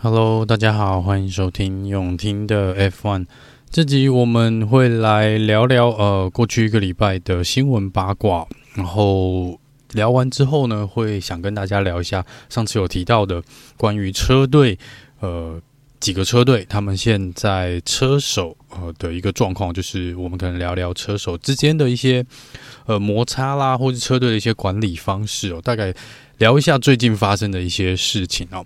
Hello，大家好，欢迎收听永听的 F1。这集我们会来聊聊呃过去一个礼拜的新闻八卦，然后聊完之后呢，会想跟大家聊一下上次有提到的关于车队呃几个车队他们现在车手呃的一个状况，就是我们可能聊聊车手之间的一些呃摩擦啦，或者车队的一些管理方式哦，大概聊一下最近发生的一些事情哦。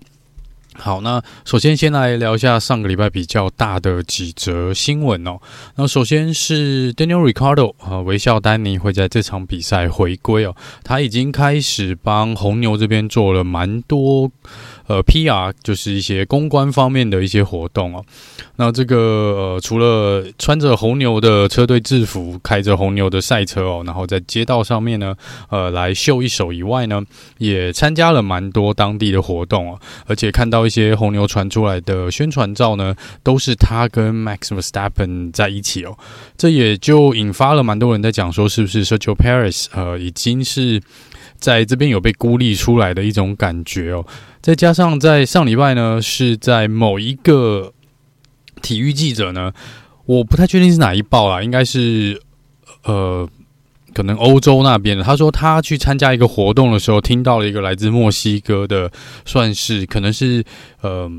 好，那首先先来聊一下上个礼拜比较大的几则新闻哦。那首先是 Daniel Ricciardo 啊，微笑丹尼会在这场比赛回归哦。他已经开始帮红牛这边做了蛮多。呃，PR 就是一些公关方面的一些活动哦。那这个呃，除了穿着红牛的车队制服，开着红牛的赛车哦，然后在街道上面呢，呃，来秀一手以外呢，也参加了蛮多当地的活动哦。而且看到一些红牛传出来的宣传照呢，都是他跟 Max Verstappen 在一起哦。这也就引发了蛮多人在讲说，是不是 Sergio p a r i s 呃，已经是在这边有被孤立出来的一种感觉哦。再加上在上礼拜呢，是在某一个体育记者呢，我不太确定是哪一报啦，应该是呃，可能欧洲那边的。他说他去参加一个活动的时候，听到了一个来自墨西哥的，算是可能是呃。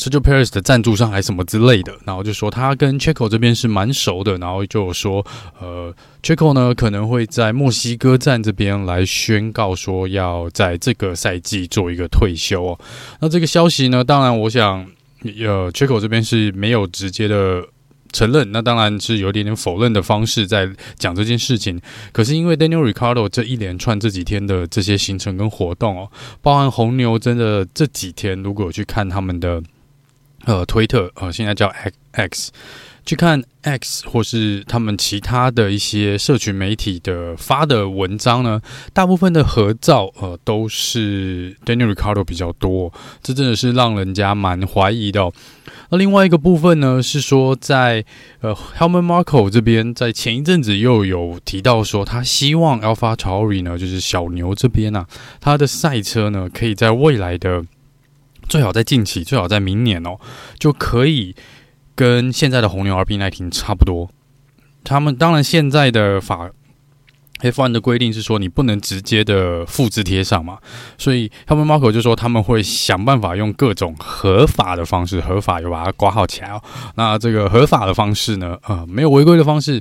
Sergio Perez 的赞助商还是什么之类的，然后就说他跟 Checo 这边是蛮熟的，然后就说，呃，Checo 呢可能会在墨西哥站这边来宣告说要在这个赛季做一个退休哦。那这个消息呢，当然我想，呃，Checo 这边是没有直接的承认，那当然是有点点否认的方式在讲这件事情。可是因为 Daniel Ricardo 这一连串这几天的这些行程跟活动哦，包含红牛真的这几天如果去看他们的。呃，推特呃，现在叫 X，去看 X 或是他们其他的一些社群媒体的发的文章呢，大部分的合照呃都是 Daniel Ricardo 比较多，这真的是让人家蛮怀疑的。那另外一个部分呢，是说在呃 Helmut Marko 这边，在前一阵子又有提到说，他希望 AlphaTauri 呢，就是小牛这边啊，他的赛车呢，可以在未来的。最好在近期，最好在明年哦，就可以跟现在的红牛 R P 耐停差不多。他们当然现在的法。F1 的规定是说，你不能直接的复制贴上嘛，所以他们 Marko 就说他们会想办法用各种合法的方式，合法又把它挂号起来哦。那这个合法的方式呢，呃，没有违规的方式，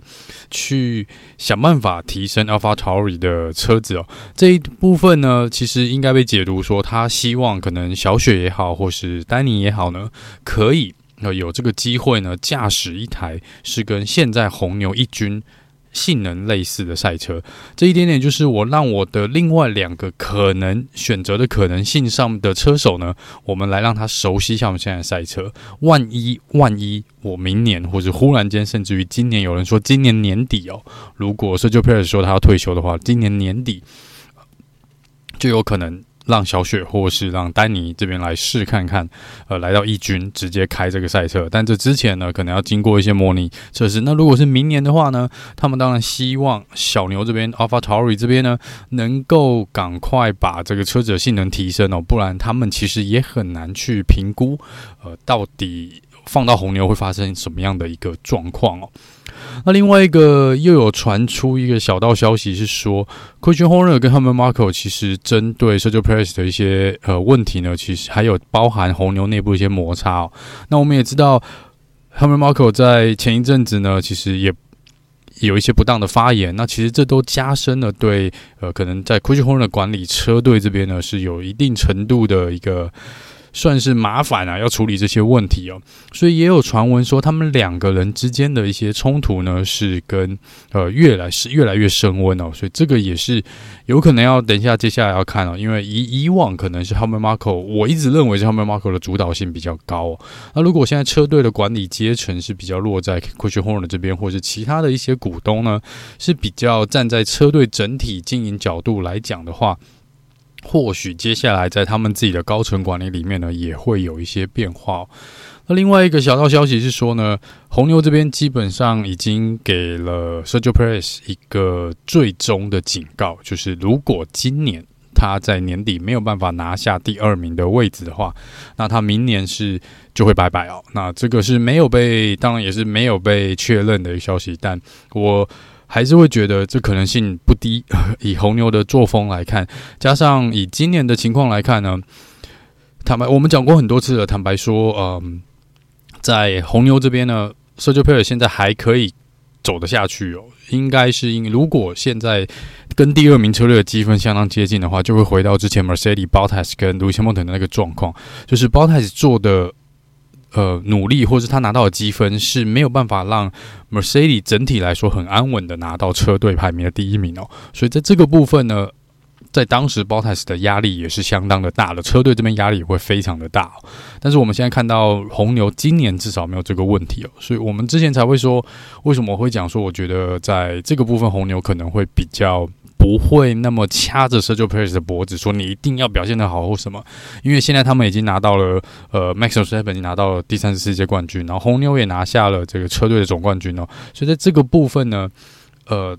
去想办法提升 AlphaTauri 的车子哦。这一部分呢，其实应该被解读说，他希望可能小雪也好，或是丹尼也好呢，可以呃有这个机会呢，驾驶一台是跟现在红牛一军。性能类似的赛车，这一点点就是我让我的另外两个可能选择的可能性上的车手呢，我们来让他熟悉一下我们现在的赛车。万一万一我明年或者忽然间，甚至于今年有人说今年年底哦，如果 Sergio Perez 说他要退休的话，今年年底就有可能。让小雪或是让丹尼这边来试看看，呃，来到一军直接开这个赛车，但这之前呢，可能要经过一些模拟测试。那如果是明年的话呢，他们当然希望小牛这边 AlphaTauri 这边呢，能够赶快把这个车子的性能提升哦，不然他们其实也很难去评估，呃，到底放到红牛会发生什么样的一个状况哦。那另外一个又有传出一个小道消息是说，Christian Horner 跟他们 Marko 其实针对 Sergio Perez 的一些呃问题呢，其实还有包含红牛内部一些摩擦哦。那我们也知道，他们 Marko 在前一阵子呢，其实也有一些不当的发言。那其实这都加深了对呃，可能在 Christian Horner 管理车队这边呢，是有一定程度的一个。算是麻烦啊，要处理这些问题哦，所以也有传闻说他们两个人之间的一些冲突呢，是跟呃越来是越来越升温哦，所以这个也是有可能要等一下接下来要看哦，因为以以往可能是 Helmut Marko，我一直认为是 Helmut Marko 的主导性比较高哦，那如果现在车队的管理阶层是比较落在 c u s h Horn 这边，或者其他的一些股东呢，是比较站在车队整体经营角度来讲的话。或许接下来在他们自己的高层管理里面呢，也会有一些变化。那另外一个小道消息是说呢，红牛这边基本上已经给了 Sergio Perez 一个最终的警告，就是如果今年他在年底没有办法拿下第二名的位置的话，那他明年是就会拜拜哦。那这个是没有被，当然也是没有被确认的一个消息，但我还是会觉得这可能性不低。以红牛的作风来看，加上以今年的情况来看呢，坦白我们讲过很多次了，坦白说，嗯，在红牛这边呢，Sergio Perez 现在还可以。走得下去哦，应该是因如果现在跟第二名车队的积分相当接近的话，就会回到之前 Mercedes、Bottas 跟 Lewis Hamilton 的那个状况，就是 Bottas 做的呃努力，或是他拿到的积分是没有办法让 Mercedes 整体来说很安稳的拿到车队排名的第一名哦，所以在这个部分呢。在当时，Bottas 的压力也是相当的大的，车队这边压力也会非常的大。但是我们现在看到红牛今年至少没有这个问题哦，所以我们之前才会说，为什么我会讲说，我觉得在这个部分红牛可能会比较不会那么掐着 Sergio Perez 的脖子，说你一定要表现的好或什么，因为现在他们已经拿到了呃，Max Verstappen 已经拿到了第三十四届冠军，然后红牛也拿下了这个车队的总冠军哦，所以在这个部分呢，呃。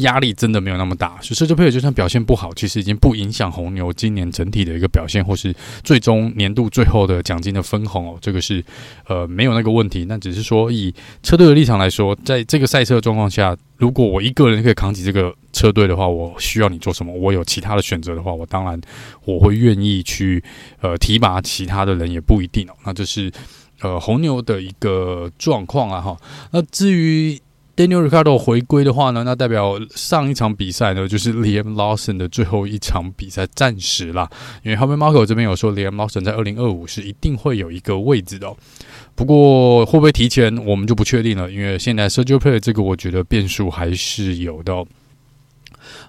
压力真的没有那么大，所以车队就算表现不好，其实已经不影响红牛今年整体的一个表现，或是最终年度最后的奖金的分红哦，这个是呃没有那个问题。那只是说以车队的立场来说，在这个赛车状况下，如果我一个人可以扛起这个车队的话，我需要你做什么？我有其他的选择的话，我当然我会愿意去呃提拔其他的人，也不一定哦。那这是呃红牛的一个状况啊哈。那至于 Daniel Ricardo 回归的话呢，那代表上一场比赛呢，就是 Liam Lawson 的最后一场比赛，暂时啦。因为 h a r m a r k o 这边有说，Liam Lawson 在二零二五是一定会有一个位置的。不过会不会提前，我们就不确定了。因为现在 Sergio Perez 这个，我觉得变数还是有的哦。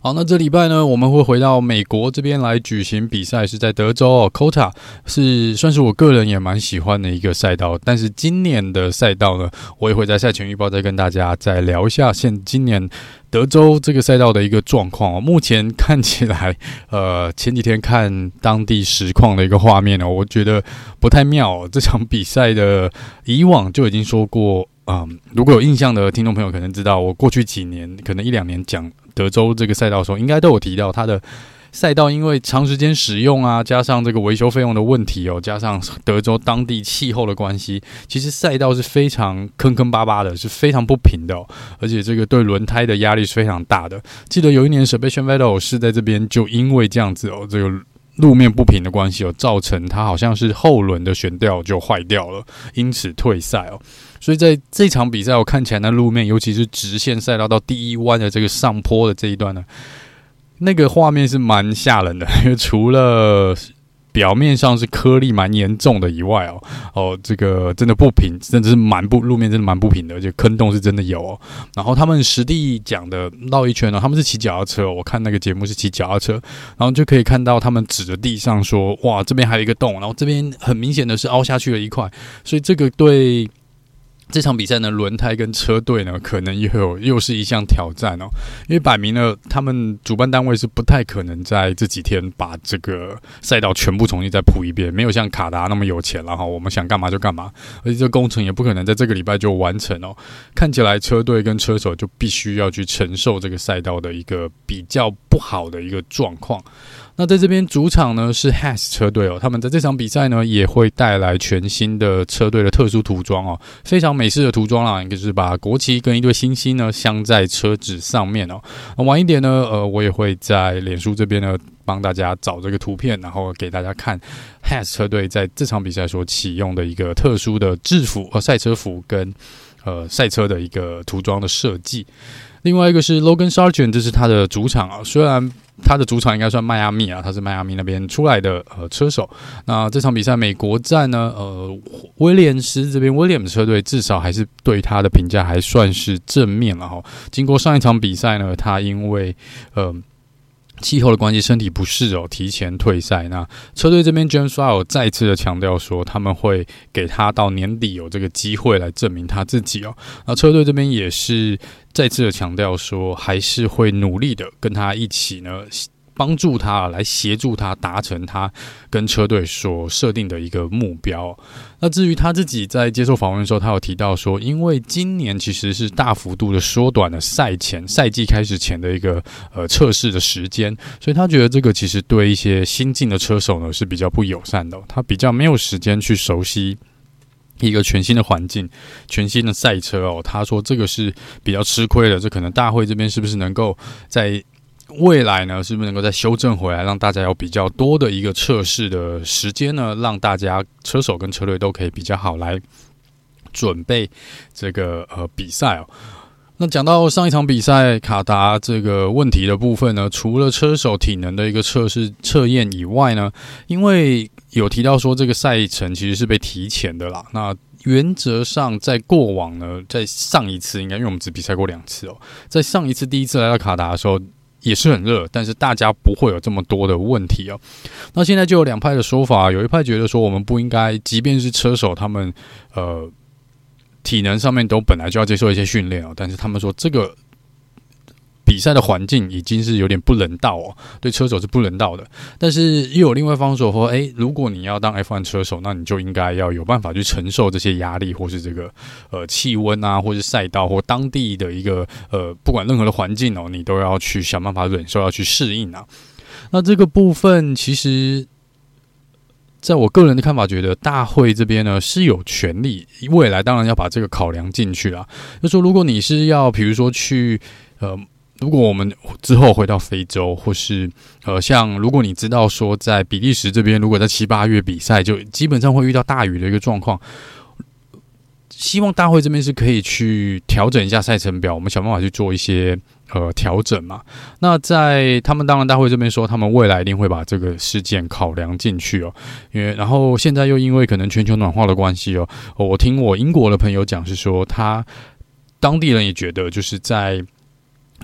好，那这礼拜呢，我们会回到美国这边来举行比赛，是在德州哦，COTA 是算是我个人也蛮喜欢的一个赛道。但是今年的赛道呢，我也会在赛前预报再跟大家再聊一下现今年德州这个赛道的一个状况哦。目前看起来，呃，前几天看当地实况的一个画面呢，我觉得不太妙哦。这场比赛的以往就已经说过，嗯，如果有印象的听众朋友可能知道，我过去几年可能一两年讲。德州这个赛道的时候，应该都有提到它的赛道，因为长时间使用啊，加上这个维修费用的问题哦，加上德州当地气候的关系，其实赛道是非常坑坑巴巴的，是非常不平的哦，而且这个对轮胎的压力是非常大的。记得有一年，Sebastian Vettel 是在这边就因为这样子哦，这个路面不平的关系有，造成他好像是后轮的悬吊就坏掉了，因此退赛哦。所以在这场比赛，我看起来那路面，尤其是直线赛道到第一弯的这个上坡的这一段呢，那个画面是蛮吓人的。因为除了表面上是颗粒蛮严重的以外哦，哦，这个真的不平，甚至是蛮不路面真的蛮不平的，而且坑洞是真的有哦。然后他们实地讲的绕一圈呢，他们是骑脚踏车，我看那个节目是骑脚踏车，然后就可以看到他们指着地上说：“哇，这边还有一个洞，然后这边很明显的是凹下去了一块。”所以这个对。这场比赛呢，轮胎跟车队呢，可能又有又是一项挑战哦。因为摆明了，他们主办单位是不太可能在这几天把这个赛道全部重新再铺一遍，没有像卡达那么有钱了哈。我们想干嘛就干嘛，而且这工程也不可能在这个礼拜就完成哦。看起来车队跟车手就必须要去承受这个赛道的一个比较不好的一个状况。那在这边主场呢是 Has 车队哦，他们在这场比赛呢也会带来全新的车队的特殊涂装哦，非常美式的涂装啦，就是把国旗跟一对星星呢镶在车子上面哦。那晚一点呢，呃，我也会在脸书这边呢帮大家找这个图片，然后给大家看 Has 车队在这场比赛所启用的一个特殊的制服和赛车服跟呃赛车的一个涂装的设计。另外一个是 Logan Sargent，这是他的主场啊，虽然。他的主场应该算迈阿密啊，他是迈阿密那边出来的呃车手。那这场比赛美国站呢，呃，威廉斯这边威廉姆车队至少还是对他的评价还算是正面了哈。经过上一场比赛呢，他因为呃气候的关系身体不适哦，提前退赛。那车队这边，James Rau 再次的强调说，他们会给他到年底有这个机会来证明他自己哦。那车队这边也是。再次的强调说，还是会努力的跟他一起呢，帮助他来协助他达成他跟车队所设定的一个目标。那至于他自己在接受访问的时候，他有提到说，因为今年其实是大幅度的缩短了赛前赛季开始前的一个呃测试的时间，所以他觉得这个其实对一些新进的车手呢是比较不友善的，他比较没有时间去熟悉一个全新的环境、全新的赛车哦。他说这个是比较吃亏的，这可能大会这边是不是能够在未来呢，是不是能够再修正回来，让大家有比较多的一个测试的时间呢？让大家车手跟车队都可以比较好来准备这个呃比赛哦。那讲到上一场比赛卡达这个问题的部分呢，除了车手体能的一个测试测验以外呢，因为有提到说这个赛程其实是被提前的啦。那原则上在过往呢，在上一次应该因为我们只比赛过两次哦，在上一次第一次来到卡达的时候。也是很热，但是大家不会有这么多的问题哦。那现在就有两派的说法，有一派觉得说我们不应该，即便是车手他们呃体能上面都本来就要接受一些训练哦，但是他们说这个。比赛的环境已经是有点不人道哦，对车手是不人道的。但是又有另外一方说，诶、如果你要当 F1 车手，那你就应该要有办法去承受这些压力，或是这个呃气温啊，或是赛道或当地的一个呃不管任何的环境哦，你都要去想办法忍受，要去适应啊。那这个部分其实，在我个人的看法，觉得大会这边呢是有权利，未来当然要把这个考量进去了。就说如果你是要，比如说去呃。如果我们之后回到非洲，或是呃，像如果你知道说在比利时这边，如果在七八月比赛，就基本上会遇到大雨的一个状况。希望大会这边是可以去调整一下赛程表，我们想办法去做一些呃调整嘛。那在他们当然大会这边说，他们未来一定会把这个事件考量进去哦。因为然后现在又因为可能全球暖化的关系哦，我听我英国的朋友讲是说，他当地人也觉得就是在。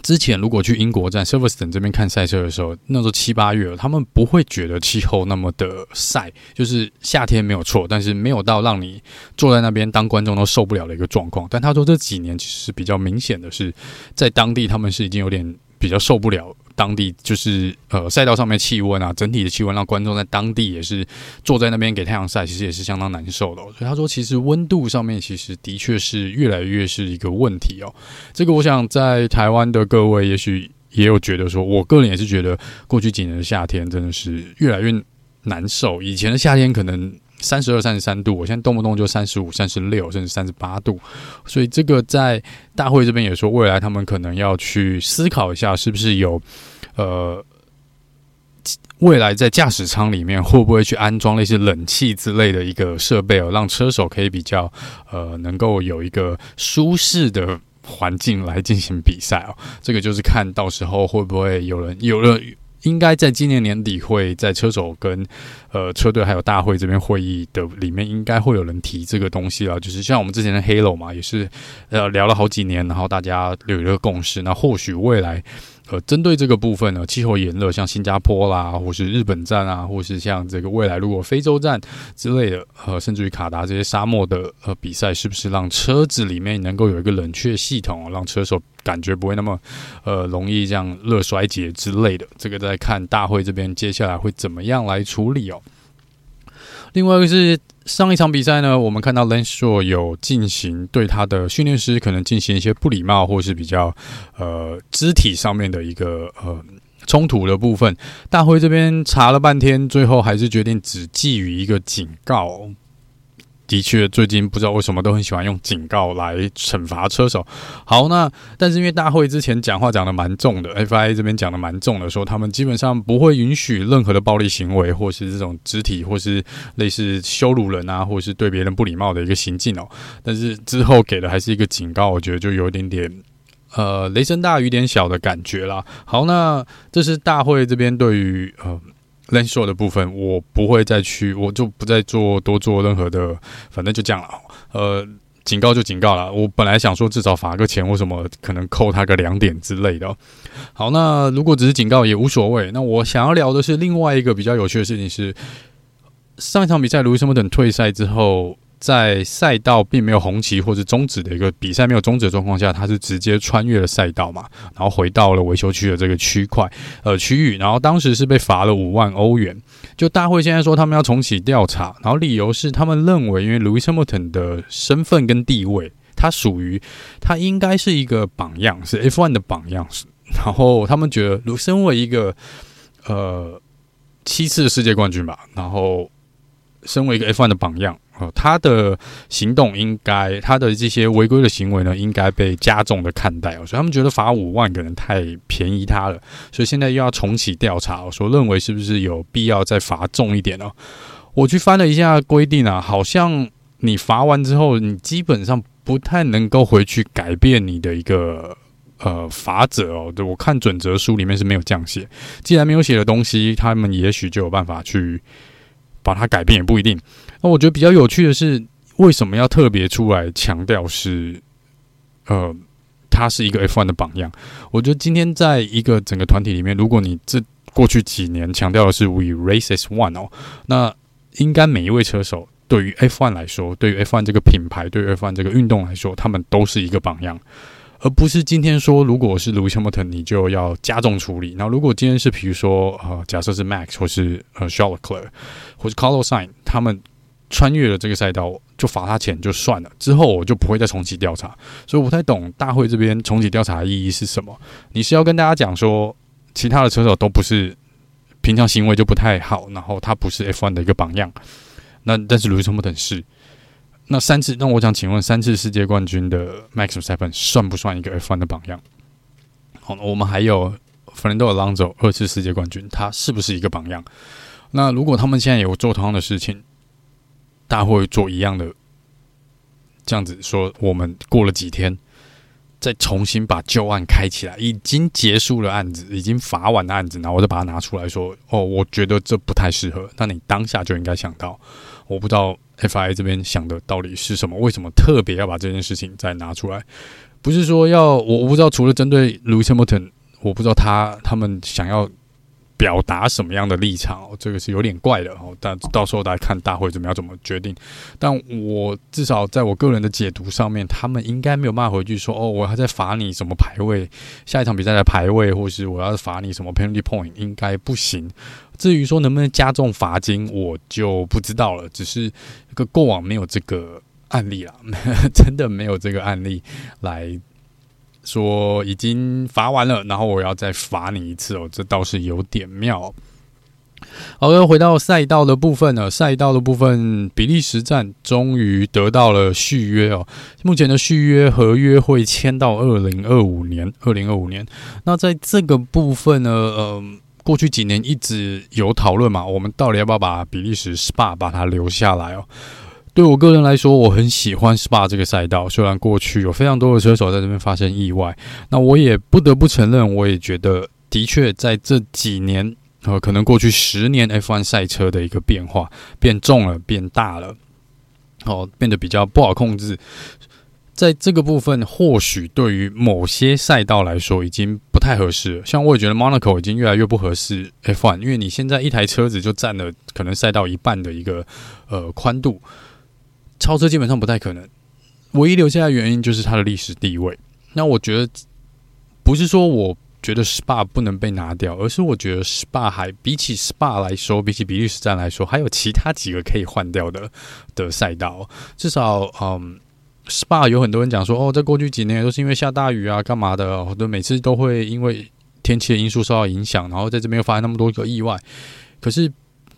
之前如果去英国站 Silverstone 这边看赛车的时候，那时候七八月，他们不会觉得气候那么的晒，就是夏天没有错，但是没有到让你坐在那边当观众都受不了的一个状况。但他说这几年其实比较明显的是，在当地他们是已经有点比较受不了。当地就是呃赛道上面气温啊，整体的气温让观众在当地也是坐在那边给太阳晒，其实也是相当难受的。所以他说，其实温度上面其实的确是越来越是一个问题哦。这个我想在台湾的各位也许也有觉得说，我个人也是觉得过去几年的夏天真的是越来越难受。以前的夏天可能三十二、三十三度，我现在动不动就三十五、三十六，甚至三十八度。所以这个在大会这边也说，未来他们可能要去思考一下，是不是有。呃，未来在驾驶舱里面会不会去安装那些冷气之类的一个设备哦，让车手可以比较呃能够有一个舒适的环境来进行比赛哦。这个就是看到时候会不会有人有了。应该在今年年底会在车手跟呃车队还有大会这边会议的里面，应该会有人提这个东西了。就是像我们之前的 Halo 嘛，也是呃聊了好几年，然后大家有一个共识。那或许未来呃针对这个部分呢，气候炎热，像新加坡啦，或是日本站啊，或是像这个未来如果非洲站之类的，呃，甚至于卡达这些沙漠的呃比赛，是不是让车子里面能够有一个冷却系统，让车手感觉不会那么呃容易这样热衰竭之类的？这个在看大会这边接下来会怎么样来处理哦。另外一个是上一场比赛呢，我们看到 Lance Stroll 有进行对他的训练师可能进行一些不礼貌或是比较呃肢体上面的一个呃冲突的部分。大会这边查了半天，最后还是决定只寄予一个警告。的确，最近不知道为什么都很喜欢用警告来惩罚车手。好，那但是因为大会之前讲话讲的蛮重的，FIA 这边讲的蛮重的，说他们基本上不会允许任何的暴力行为，或是这种肢体，或是类似羞辱人啊，或是对别人不礼貌的一个行径哦。但是之后给的还是一个警告，我觉得就有一点点呃雷声大雨点小的感觉啦。好，那这是大会这边对于呃。Len show 的部分，我不会再去，我就不再做多做任何的，反正就这样了。呃，警告就警告了。我本来想说至少罚个钱，或什么可能扣他个两点之类的。好，那如果只是警告也无所谓。那我想要聊的是另外一个比较有趣的事情是，上一场比赛，卢易斯·莫等退赛之后，在赛道并没有红旗或者终止的一个比赛没有终止的状况下，他是直接穿越了赛道嘛，然后回到了维修区的这个区块呃区域，然后当时是被罚了五万欧元。就大会现在说他们要重启调查，然后理由是他们认为，因为 Lewis Hamilton 的身份跟地位，他属于他应该是一个榜样，是 F1 的榜样，然后他们觉得，身为一个呃七次世界冠军吧，然后身为一个 F1 的榜样。哦，他的行动应该，他的这些违规的行为呢，应该被加重的看待哦。所以他们觉得罚五万可能太便宜他了，所以现在又要重启调查。我说认为是不是有必要再罚重一点呢？我去翻了一下规定啊，好像你罚完之后，你基本上不太能够回去改变你的一个呃罚则哦。对，我看准则书里面是没有这样写。既然没有写的东西，他们也许就有办法去把它改变，也不一定。那我觉得比较有趣的是，为什么要特别出来强调是，呃，他是一个 F1 的榜样？我觉得今天在一个整个团体里面，如果你这过去几年强调的是 We Race as One 哦，那应该每一位车手对于 F1 来说，对于 F1 这个品牌，对于 F1 这个运动来说，他们都是一个榜样，而不是今天说，如果是 Lewis Hamilton，你就要加重处理。那如果今天是比如说，呃，假设是 Max 或是呃 Charles Leclerc 或是 Carlos Sain，他们。穿越了这个赛道，就罚他钱就算了，之后我就不会再重启调查，所以我不太懂大会这边重启调查的意义是什么？你是要跟大家讲说，其他的车手都不是平常行为就不太好，然后他不是 F1 的一个榜样，那但是 Lewis Hamilton 是，那三次，那我想请问，三次世界冠军的 Max Verstappen 算不算一个 F1 的榜样？好，我们还有 Fernando Alonso 二次世界冠军，他是不是一个榜样？那如果他们现在有做同样的事情？大会做一样的这样子说，我们过了几天，再重新把旧案开起来，已经结束了案子，已经罚完的案子，然后我再把它拿出来说，哦，我觉得这不太适合。那你当下就应该想到，我不知道 FIA 这边想的到底是什么？为什么特别要把这件事情再拿出来？不是说要我，我不知道，除了针对 Lewis Milton，我不知道他他们想要。表达什么样的立场哦，这个是有点怪的哦。但到时候来看大会怎么样怎么决定。但我至少在我个人的解读上面，他们应该没有办法回去说哦，我还在罚你什么排位，下一场比赛的排位，或是我要罚你什么 penalty point，应该不行。至于说能不能加重罚金，我就不知道了。只是个过往没有这个案例了，真的没有这个案例来。说已经罚完了，然后我要再罚你一次哦，这倒是有点妙。好的，回到赛道的部分呢，赛道的部分，比利时站终于得到了续约哦。目前的续约合约会签到二零二五年，二零二五年。那在这个部分呢，呃，过去几年一直有讨论嘛，我们到底要不要把比利时 SPA 把它留下来哦？对我个人来说，我很喜欢 SPA 这个赛道。虽然过去有非常多的车手在这边发生意外，那我也不得不承认，我也觉得的确在这几年，呃，可能过去十年 F1 赛车的一个变化，变重了，变大了，哦，变得比较不好控制。在这个部分，或许对于某些赛道来说，已经不太合适。像我也觉得 Monaco 已经越来越不合适 F1，因为你现在一台车子就占了可能赛道一半的一个呃宽度。超车基本上不太可能，唯一留下来的原因就是它的历史地位。那我觉得不是说我觉得 SPA 不能被拿掉，而是我觉得 SPA 还比起 SPA 来说，比起比利时站来说，还有其他几个可以换掉的的赛道。至少，嗯，SPA 有很多人讲说，哦，在过去几年都是因为下大雨啊，干嘛的，或者每次都会因为天气的因素受到影响，然后在这边又发生那么多个意外。可是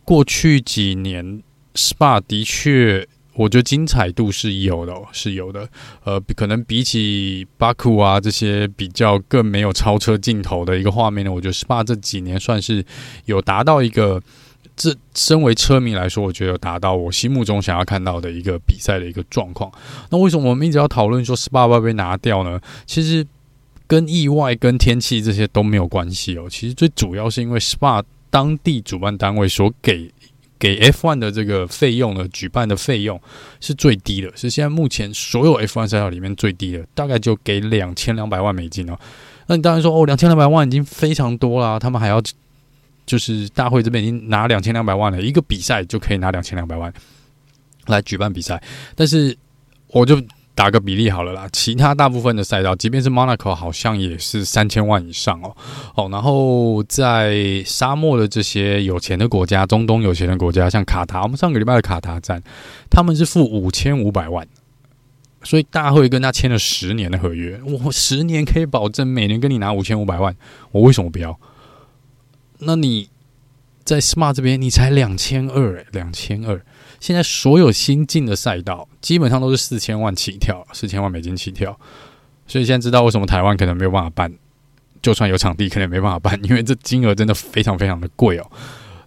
过去几年 SPA 的确。我觉得精彩度是有的，是有的。呃，可能比起巴库啊这些比较更没有超车镜头的一个画面呢，我觉得 SPA 这几年算是有达到一个，这身为车迷来说，我觉得达到我心目中想要看到的一个比赛的一个状况。那为什么我们一直要讨论说 SPA 会被拿掉呢？其实跟意外、跟天气这些都没有关系哦。其实最主要是因为 SPA 当地主办单位所给。给 F1 的这个费用呢，举办的费用是最低的，是现在目前所有 F1 赛道里面最低的，大概就给两千两百万美金哦。那你当然说哦，两千两百万已经非常多了，他们还要就是大会这边已经拿两千两百万了，一个比赛就可以拿两千两百万。来举办比赛。但是我就打个比例好了啦，其他大部分的赛道，即便是 Monaco，好像也是三千万以上哦。哦，然后在沙漠的这些有钱的国家，中东有钱的国家，像卡塔，我们上个礼拜的卡塔站，他们是付五千五百万。所以大会跟他签了十年的合约，我十年可以保证每年跟你拿五千五百万，我为什么不要？那你在 smart 这边你才两千二，两千二。现在所有新进的赛道基本上都是四千万起跳，四千万美金起跳。所以现在知道为什么台湾可能没有办法办，就算有场地可能也没办法办，因为这金额真的非常非常的贵哦。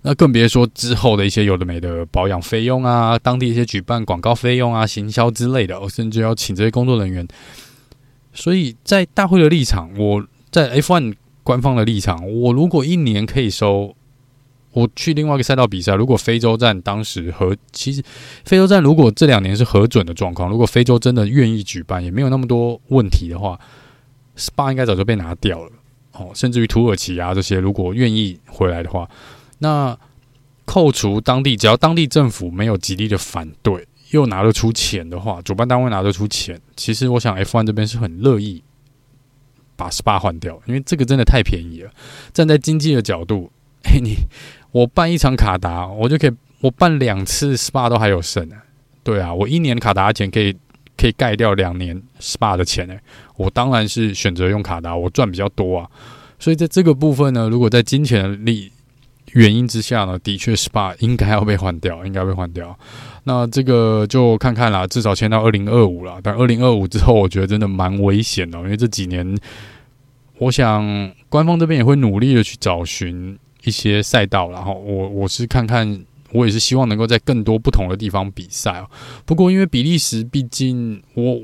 那更别说之后的一些有的没的保养费用啊，当地一些举办广告费用啊、行销之类的，我甚至要请这些工作人员。所以在大会的立场，我在 F1 官方的立场，我如果一年可以收，我去另外一个赛道比赛，如果非洲站当时和，其实非洲站如果这两年是核准的状况，如果非洲真的愿意举办，也没有那么多问题的话，SPA 应该早就被拿掉了哦，甚至于土耳其啊这些，如果愿意回来的话。那扣除当地，只要当地政府没有极力的反对，又拿得出钱的话，主办单位拿得出钱，其实我想 F1 这边是很乐意把 SPA 换掉，因为这个真的太便宜了。站在经济的角度，嘿，你我办一场卡达，我就可以我办两次 SPA 都还有剩呢。对啊，我一年卡达的钱可以可以盖掉两年 SPA 的钱呢。我当然是选择用卡达，我赚比较多啊。所以在这个部分呢，如果在金钱的利原因之下呢，的确，SPA 应该要被换掉，应该被换掉。那这个就看看啦，至少签到二零二五了。但二零二五之后，我觉得真的蛮危险的，因为这几年，我想官方这边也会努力的去找寻一些赛道。然后我我是看看，我也是希望能够在更多不同的地方比赛哦。不过因为比利时，毕竟我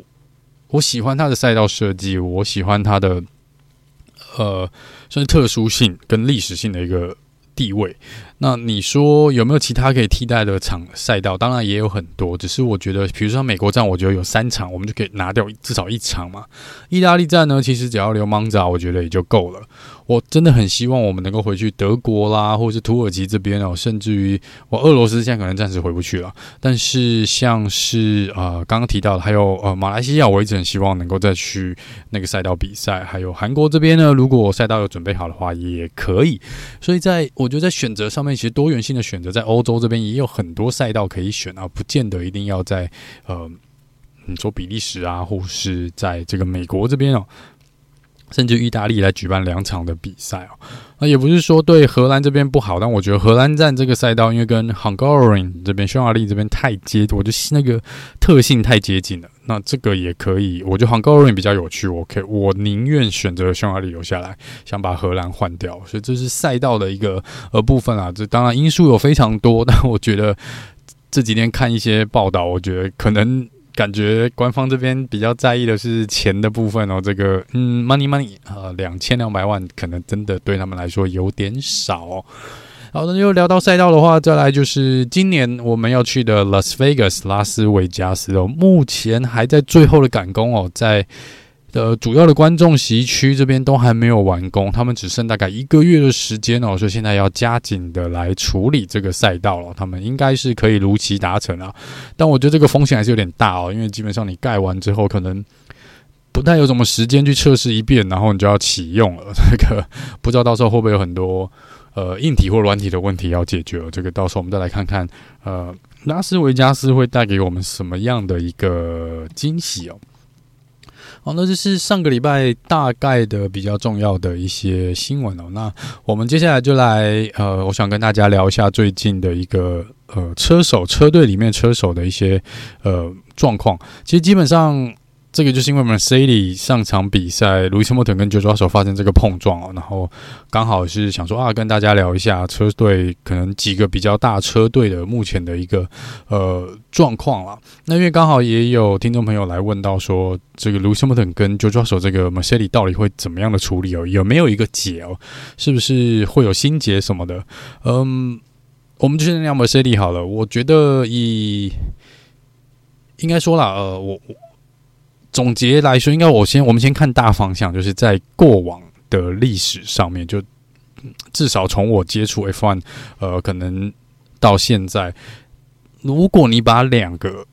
我喜欢它的赛道设计，我喜欢它的呃，算是特殊性跟历史性的一个。地位，那你说有没有其他可以替代的场赛道？当然也有很多，只是我觉得，比如说美国站，我觉得有三场，我们就可以拿掉至少一场嘛。意大利站呢，其实只要留蒙扎，我觉得也就够了。我真的很希望我们能够回去德国啦，或者是土耳其这边哦，甚至于我俄罗斯现在可能暂时回不去了。但是像是呃刚刚提到的，还有呃马来西亚，我一直很希望能够再去那个赛道比赛。还有韩国这边呢，如果赛道有准备好的话，也可以。所以在我觉得在选择上面，其实多元性的选择，在欧洲这边也有很多赛道可以选啊，不见得一定要在呃你说比利时啊，或是在这个美国这边哦。甚至意大利来举办两场的比赛哦，那也不是说对荷兰这边不好，但我觉得荷兰站这个赛道，因为跟 Hungarian 这边匈牙利这边太接，我觉得那个特性太接近了。那这个也可以，我觉得 Hungarian 比较有趣，我可，我宁愿选择匈牙利留下来，想把荷兰换掉。所以这是赛道的一个呃部分啊，这当然因素有非常多，但我觉得这几天看一些报道，我觉得可能。感觉官方这边比较在意的是钱的部分哦，这个嗯，money money 啊，两千两百万可能真的对他们来说有点少。好，那就聊到赛道的话，再来就是今年我们要去的 Las Vegas 拉斯维加斯哦，目前还在最后的赶工哦，在。的主要的观众席区这边都还没有完工，他们只剩大概一个月的时间哦，所以现在要加紧的来处理这个赛道了。他们应该是可以如期达成啊，但我觉得这个风险还是有点大哦，因为基本上你盖完之后，可能不太有什么时间去测试一遍，然后你就要启用了。这个不知道到时候会不会有很多呃硬体或软体的问题要解决。这个到时候我们再来看看，呃，拉斯维加斯会带给我们什么样的一个惊喜哦。好，那这是上个礼拜大概的比较重要的一些新闻哦。那我们接下来就来，呃，我想跟大家聊一下最近的一个呃车手车队里面车手的一些呃状况。其实基本上。这个就是因为 Mercedes 上场比赛，Lewis Hamilton 跟 George Russell 发生这个碰撞哦，然后刚好是想说啊，跟大家聊一下车队可能几个比较大车队的目前的一个呃状况啦。那因为刚好也有听众朋友来问到说，这个 Lewis Hamilton 跟 George Russell 这个 Mercedes 到底会怎么样的处理哦？有没有一个解哦？是不是会有心结什么的？嗯，我们就先聊 Mercedes 好了。我觉得以应该说啦，呃，我我。总结来说，应该我先我们先看大方向，就是在过往的历史上面，就至少从我接触 F1，呃，可能到现在如果你把两个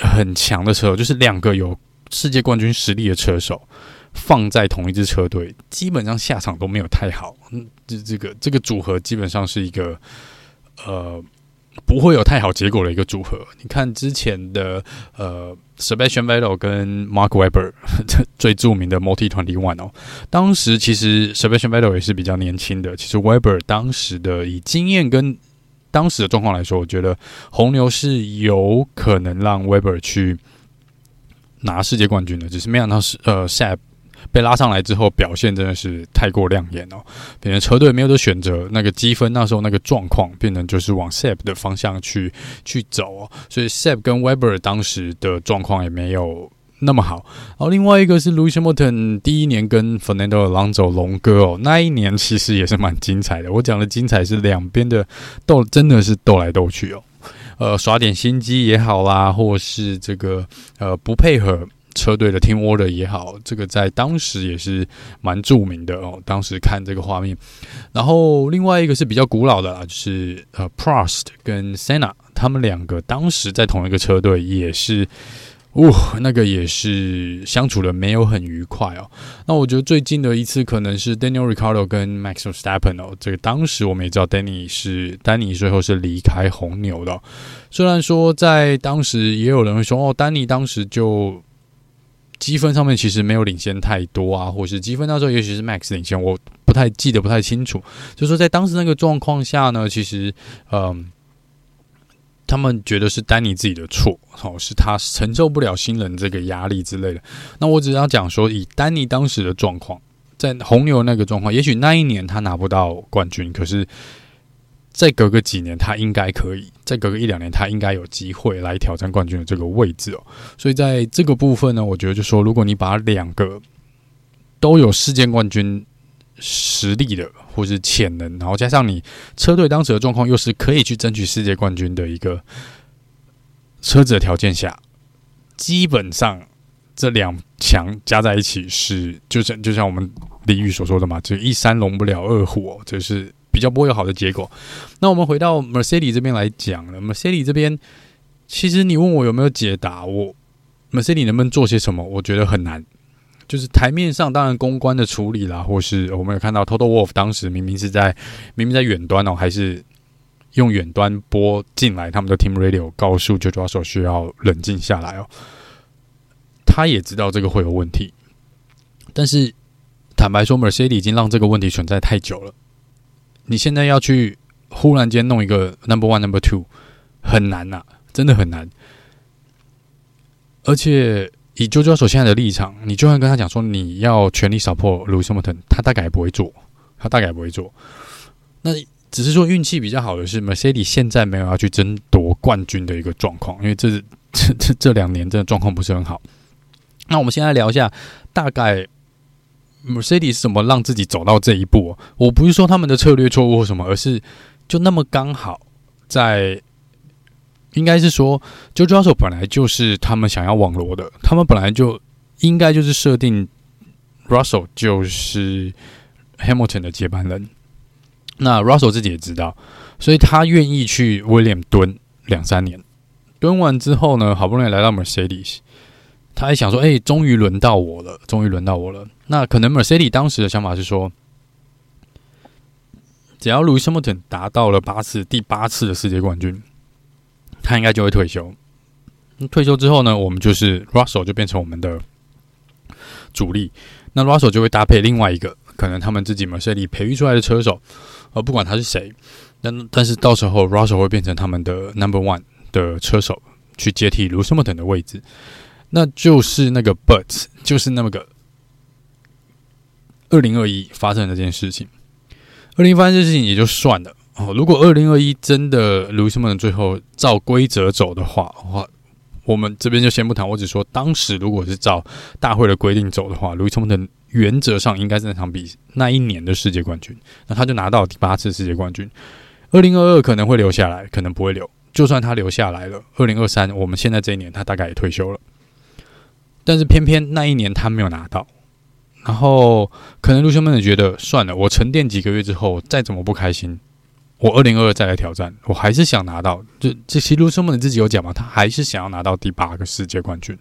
很强的车手，就是两个有世界冠军实力的车手放在同一支车队，基本上下场都没有太好。嗯，这这个这个组合基本上是一个呃不会有太好结果的一个组合。你看之前的呃 Sebastian Vettel 跟 Mark Webber 最著名的 Multi Twenty One 哦，当时其实 Sebastian Vettel 也是比较年轻的。其实 Webber 当时的以经验跟当时的状况来说，我觉得红牛是有可能让 Webber 去拿世界冠军的，只是没想到是呃 Seb 被拉上来之后，表现真的是太过亮眼哦，变成车队没有的选择，那个积分那时候那个状况变成就是往 SEP 的方向去去走哦，所以 SEP 跟 Webber 当时的状况也没有。那么好，然后另外一个是 Lewis Hamilton 第一年跟 Fernando Alonso 龙哥哦，那一年其实也是蛮精彩的。我讲的精彩是两边的斗，真的是斗来斗去哦，呃，耍点心机也好啦，或是这个呃不配合车队的 team order 也好，这个在当时也是蛮著名的哦。当时看这个画面，然后另外一个是比较古老的啦，就是呃 Prost 跟 Senna 他们两个当时在同一个车队也是。哦，那个也是相处的没有很愉快哦。那我觉得最近的一次可能是 Daniel r i c a r d o 跟 Max v e s t a p p e n 哦。这个当时我们也知道，Danny 是丹尼最后是离开红牛的。虽然说在当时也有人会说，哦，丹尼当时就积分上面其实没有领先太多啊，或是积分那时候也许是 Max 领先，我不太记得不太清楚。就说在当时那个状况下呢，其实嗯。他们觉得是丹尼自己的错，哦，是他承受不了新人这个压力之类的。那我只要讲说，以丹尼当时的状况，在红牛那个状况，也许那一年他拿不到冠军，可是再隔个几年，他应该可以；再隔个一两年，他应该有机会来挑战冠军的这个位置哦。所以在这个部分呢，我觉得就说，如果你把两个都有世界冠军。实力的，或是潜能，然后加上你车队当时的状况，又是可以去争取世界冠军的一个车子的条件下，基本上这两强加在一起是，就像就像我们俚语所说的嘛，就一山容不了二虎哦，就是比较不会有好的结果。那我们回到 Mercedes 这边来讲了，Mercedes 这边其实你问我有没有解答，我 Mercedes 能不能做些什么，我觉得很难。就是台面上当然公关的处理啦，或是我们有看到 Toto Wolf 当时明明是在明明在远端哦，还是用远端播进来他们的 Team Radio，告诉 George Russell 需要冷静下来哦。他也知道这个会有问题，但是坦白说，Mercedes 已经让这个问题存在太久了。你现在要去忽然间弄一个 Number One、Number Two，很难呐、真的很难，而且。以 JoJo 所现在的立场，你就算跟他讲说你要全力 support Lewis Hamilton，他大概也不会做，他大概也不会做。那只是说运气比较好的是，Mercedes 现在没有要去争夺冠军的一个状况，因为这这这这两年真的状况不是很好。那我们现在聊一下，大概 Mercedes 是怎么让自己走到这一步？我不是说他们的策略错误或什么，而是就那么刚好在。应该是说，George Russell 本来就是他们想要网罗的，他们本来就应该就是设定 Russell 就是 Hamilton 的接班人。那 Russell 自己也知道，所以他愿意去 William 蹲两三年，蹲完之后呢，好不容易来到 Mercedes，他还想说：“哎、终于轮到我了，终于轮到我了。”那可能 Mercedes 当时的想法是说，只要 Lewis Hamilton 达到了八次，第八次的世界冠军。他应该就会退休。退休之后呢，我们就是 Russell 就变成我们的主力。那 Russell 就会搭配另外一个可能他们自己 Mercedes 培育出来的车手，而不管他是谁。但但是到时候 Russell 会变成他们的 Number One 的车手，去接替 Lewis Hamilton 的位置。那就是那个 But，就是那么个二零二一发生的这件事情。二零发生这件事情也就算了。哦，如果二零二一真的 Lewis Hamilton 最后照规则走的话，话我们这边就先不谈。我只说当时如果是照大会的规定走的话，Lewis Hamilton 原则上应该是那场比那一年的世界冠军，那他就拿到第八次世界冠军。二零二二可能会留下来，可能不会留。就算他留下来了，二零二三我们现在这一年他大概也退休了，但是偏偏那一年他没有拿到，然后可能 Lewis Hamilton 觉得算了，我沉淀几个月之后，再怎么不开心。我二零二二再来挑战，我还是想拿到。就这其实卢森堡自己有讲嘛，他还是想要拿到第八个世界冠军。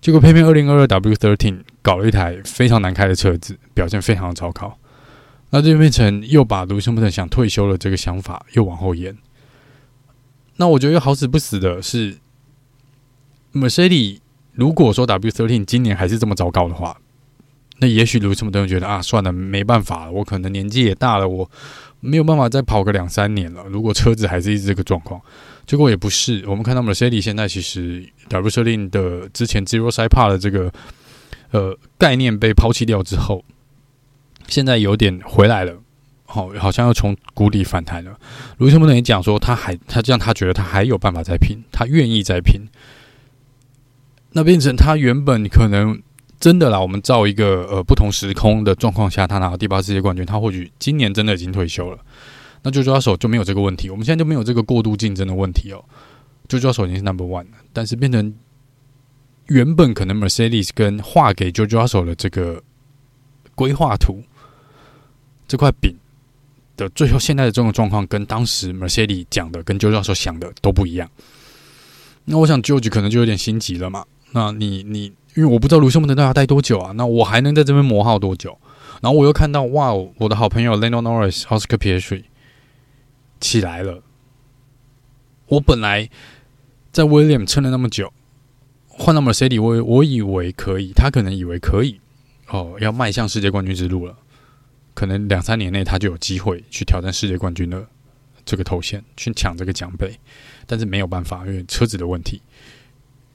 结果偏偏二零二二 W13 搞了一台非常难开的车子，表现非常的糟糕。那就变成又把卢森堡想退休的这个想法又往后延。那我觉得又好死不死的是，Mercedes 如果说 W13 今年还是这么糟糕的话，那也许卢森堡都会觉得啊，算了，没办法了，我可能年纪也大了，我。没有办法再跑个两三年了。如果车子还是一直这个状况，结果也不是。我们看到 Mercedes 现在其实 W13 的之前 Zero Side Pod 的这个呃概念被抛弃掉之后，现在有点回来了，好、好像要从谷底反弹了。卢森堡也讲说，他还他这样，他觉得他还有办法再拼，他愿意再拼。那变成他原本可能。真的啦，我们照一个呃不同时空的状况下，他拿到第八世界冠军，他或许今年真的已经退休了。那就抓手就没有这个问题，我们现在就没有这个过度竞争的问题哦。就抓手已经是 number one 了，但是变成原本可能 Mercedes 跟画给 George Russell 的这个规划图这块饼的最后现在的这种状况，跟当时 Mercedes 讲的跟 George Russell 想的都不一样。那我想 Jojo 可能就有点心急了嘛。那你你。因为我不知道卢森堡能要待多久啊，那我还能在这边磨耗多久？然后我又看到哇，我的好朋友 Lando Norris、Oscar Piastri 起来了。我本来在 William 撑了那么久，换到 Mercedes，我我以为可以，他可能以为可以哦，要迈向世界冠军之路了，可能两三年内他就有机会去挑战世界冠军的这个头衔，去抢这个奖杯，但是没有办法，因为车子的问题。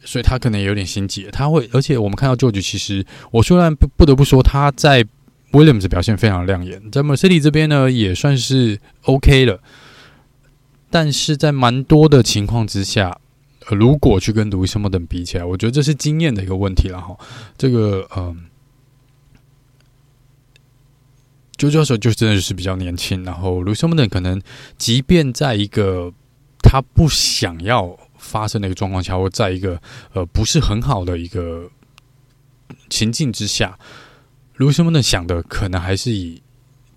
所以他可能也有点心急，他会，而且我们看到 George，其实我虽然不不得不说他在 Williams 表现非常亮眼，在 Mercedes 这边呢也算是 OK 了，但是在蛮多的情况之下，呃，如果去跟 Lewis Hamilton 比起来，我觉得这是经验的一个问题了哈。这个嗯，George 就真的是比较年轻，然后 Lewis Hamilton 可能即便在一个他不想要。发生的一个状况下，或在一个呃不是很好的一个情境之下，卢森堡的想的可能还是以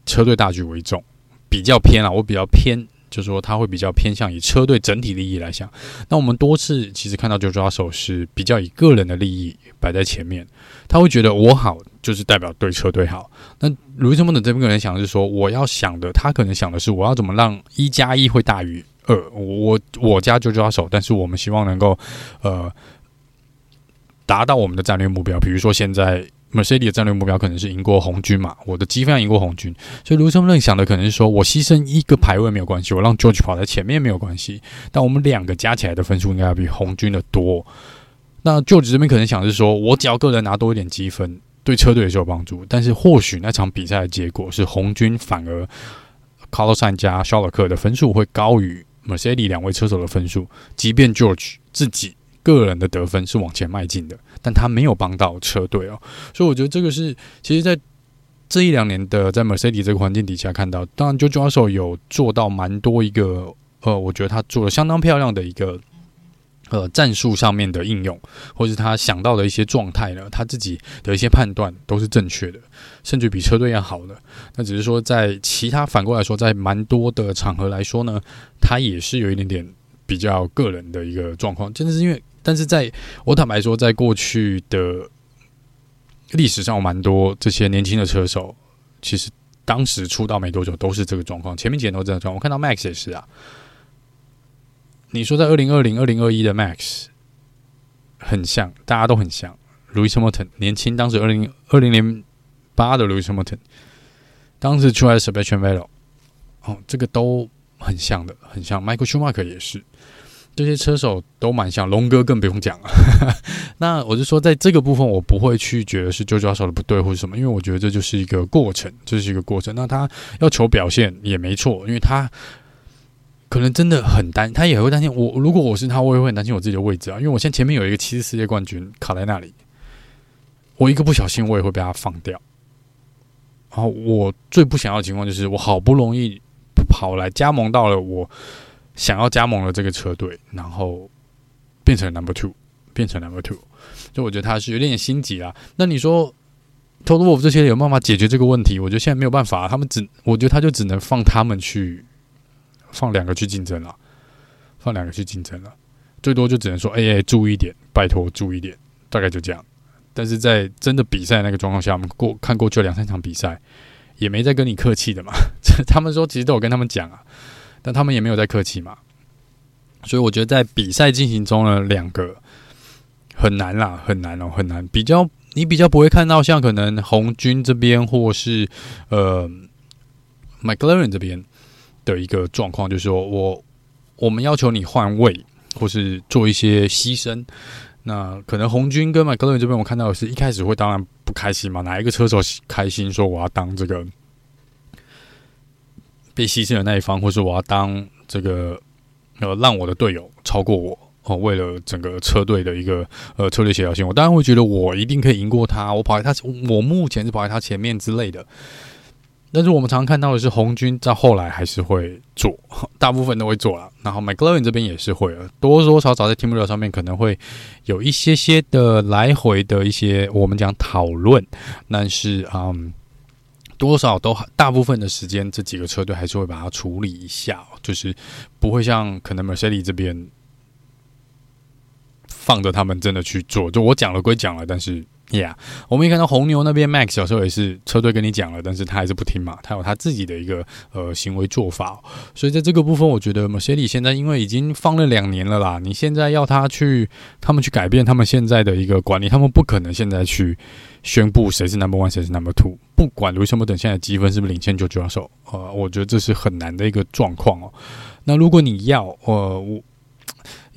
车队大局为重，比较偏啊，我比较偏，就是说他会比较偏向以车队整体利益来想。那我们多次其实看到，就抓手是比较以个人的利益摆在前面，他会觉得我好就是代表对车队好。那卢森堡的这边个人想的是说，我要想的，他可能想的是我要怎么让一加一会大于。呃，我我家就抓手，但是我们希望能够呃达到我们的战略目标。比如说，现在 Mercedes 的战略目标可能是赢过红军嘛，我的积分要赢过红军，所以卢森堡想的可能是说我牺牲一个排位没有关系，我让 George 跑在前面没有关系，但我们两个加起来的分数应该要比红军的多。那 George 这边可能想的是说我只要个人拿多一点积分，对车队也是有帮助，但是或许那场比赛的结果是红军反而 Carlos 加肖尔克的分数会高于。Mercedes 两位车手的分数，即便 George 自己个人的得分是往前迈进的，但他没有帮到车队哦。所以我觉得这个是，其实，在这一两年的在 Mercedes 这个环境底下看到，当然 George Russell 有做到蛮多一个，呃，我觉得他做了相当漂亮的一个。呃，战术上面的应用，或是他想到的一些状态呢，他自己的一些判断都是正确的，甚至比车队要好的。那只是说，在其他反过来说，在蛮多的场合来说呢，他也是有一点点比较个人的一个状况。真的是因为，但是在我坦白说，在过去的历史上，蛮多这些年轻的车手，其实当时出道没多久都是这个状况。前面几年都这样状况，我看到 Max 也是啊。你说在二零二零、二零二一的 Max 很像，大家都很像。Louis Hamilton 年轻，当时二零二零零八的 Louis Hamilton，当时出来的 Sebastian Vettel，哦，这个都很像的，很像。Michael Schumacher 也是，这些车手都蛮像。龙哥更不用讲了。那我就说，在这个部分，我不会去觉得是 George Russell 的不对或者什么，因为我觉得这就是一个过程，这是一个过程。那他要求表现也没错，因为他。可能真的很担，他也会担心我。如果我是他，我也会很担心我自己的位置啊。因为我现在前面有一个七次世界冠军卡在那里，我一个不小心，我也会被他放掉。然后我最不想要的情况就是，我好不容易跑来加盟到了我想要加盟的这个车队，然后变成 number two，变成 number two，就我觉得他是有点心急啊。那你说，Toto Wolff 这些有办法解决这个问题？我觉得现在没有办法，他们只，我觉得他就只能放他们去。放两个去竞争了，放两个去竞争了，最多就只能说，哎哎，注意一点，拜托注意点，大概就这样。但是在真的比赛那个状况下，我们过看过去两三场比赛，也没再跟你客气的嘛。他们说其实都有跟他们讲啊，但他们也没有在客气嘛。所以我觉得在比赛进行中呢，两个很难啦，很难哦，很难。比较你比较不会看到像可能红军这边或是呃 McLaren 这边的一个状况，就是说我我们要求你换位或是做一些牺牲。那可能红军跟 McLaren 这边，我看到的是一开始会当然不开心嘛，哪一个车手开心说我要当这个被牺牲的那一方，或是我要当这个。呃，让我的队友超过我哦，为了整个车队的一个呃策略协调性，我当然会觉得我一定可以赢过他。我跑在他，我目前是跑在他前面之类的。但是我们常看到的是，红军在后来还是会做，大部分都会做了。然后 McLaren 这边也是会了，多多少少在 Team r e a 上面可能会有一些些的来回的一些我们讲讨论，但是嗯。多少都大部分的时间，这几个车队还是会把它处理一下，就是不会像可能 Mercedes 这边放着他们真的去做。就我讲了归讲了，但是，Yeah，我们也看到红牛那边 Max 有时候也是车队跟你讲了，但是他还是不听嘛，他有他自己的一个呃行为做法。所以在这个部分，我觉得 Mercedes 现在因为已经放了两年了啦，你现在要他去他们去改变他们现在的一个管理，他们不可能现在去。宣布谁是 number one，谁是 number two，不管卢森堡等现在积分是不是领先九九二手，呃，我觉得这是很难的一个状况哦。那如果你要，呃，我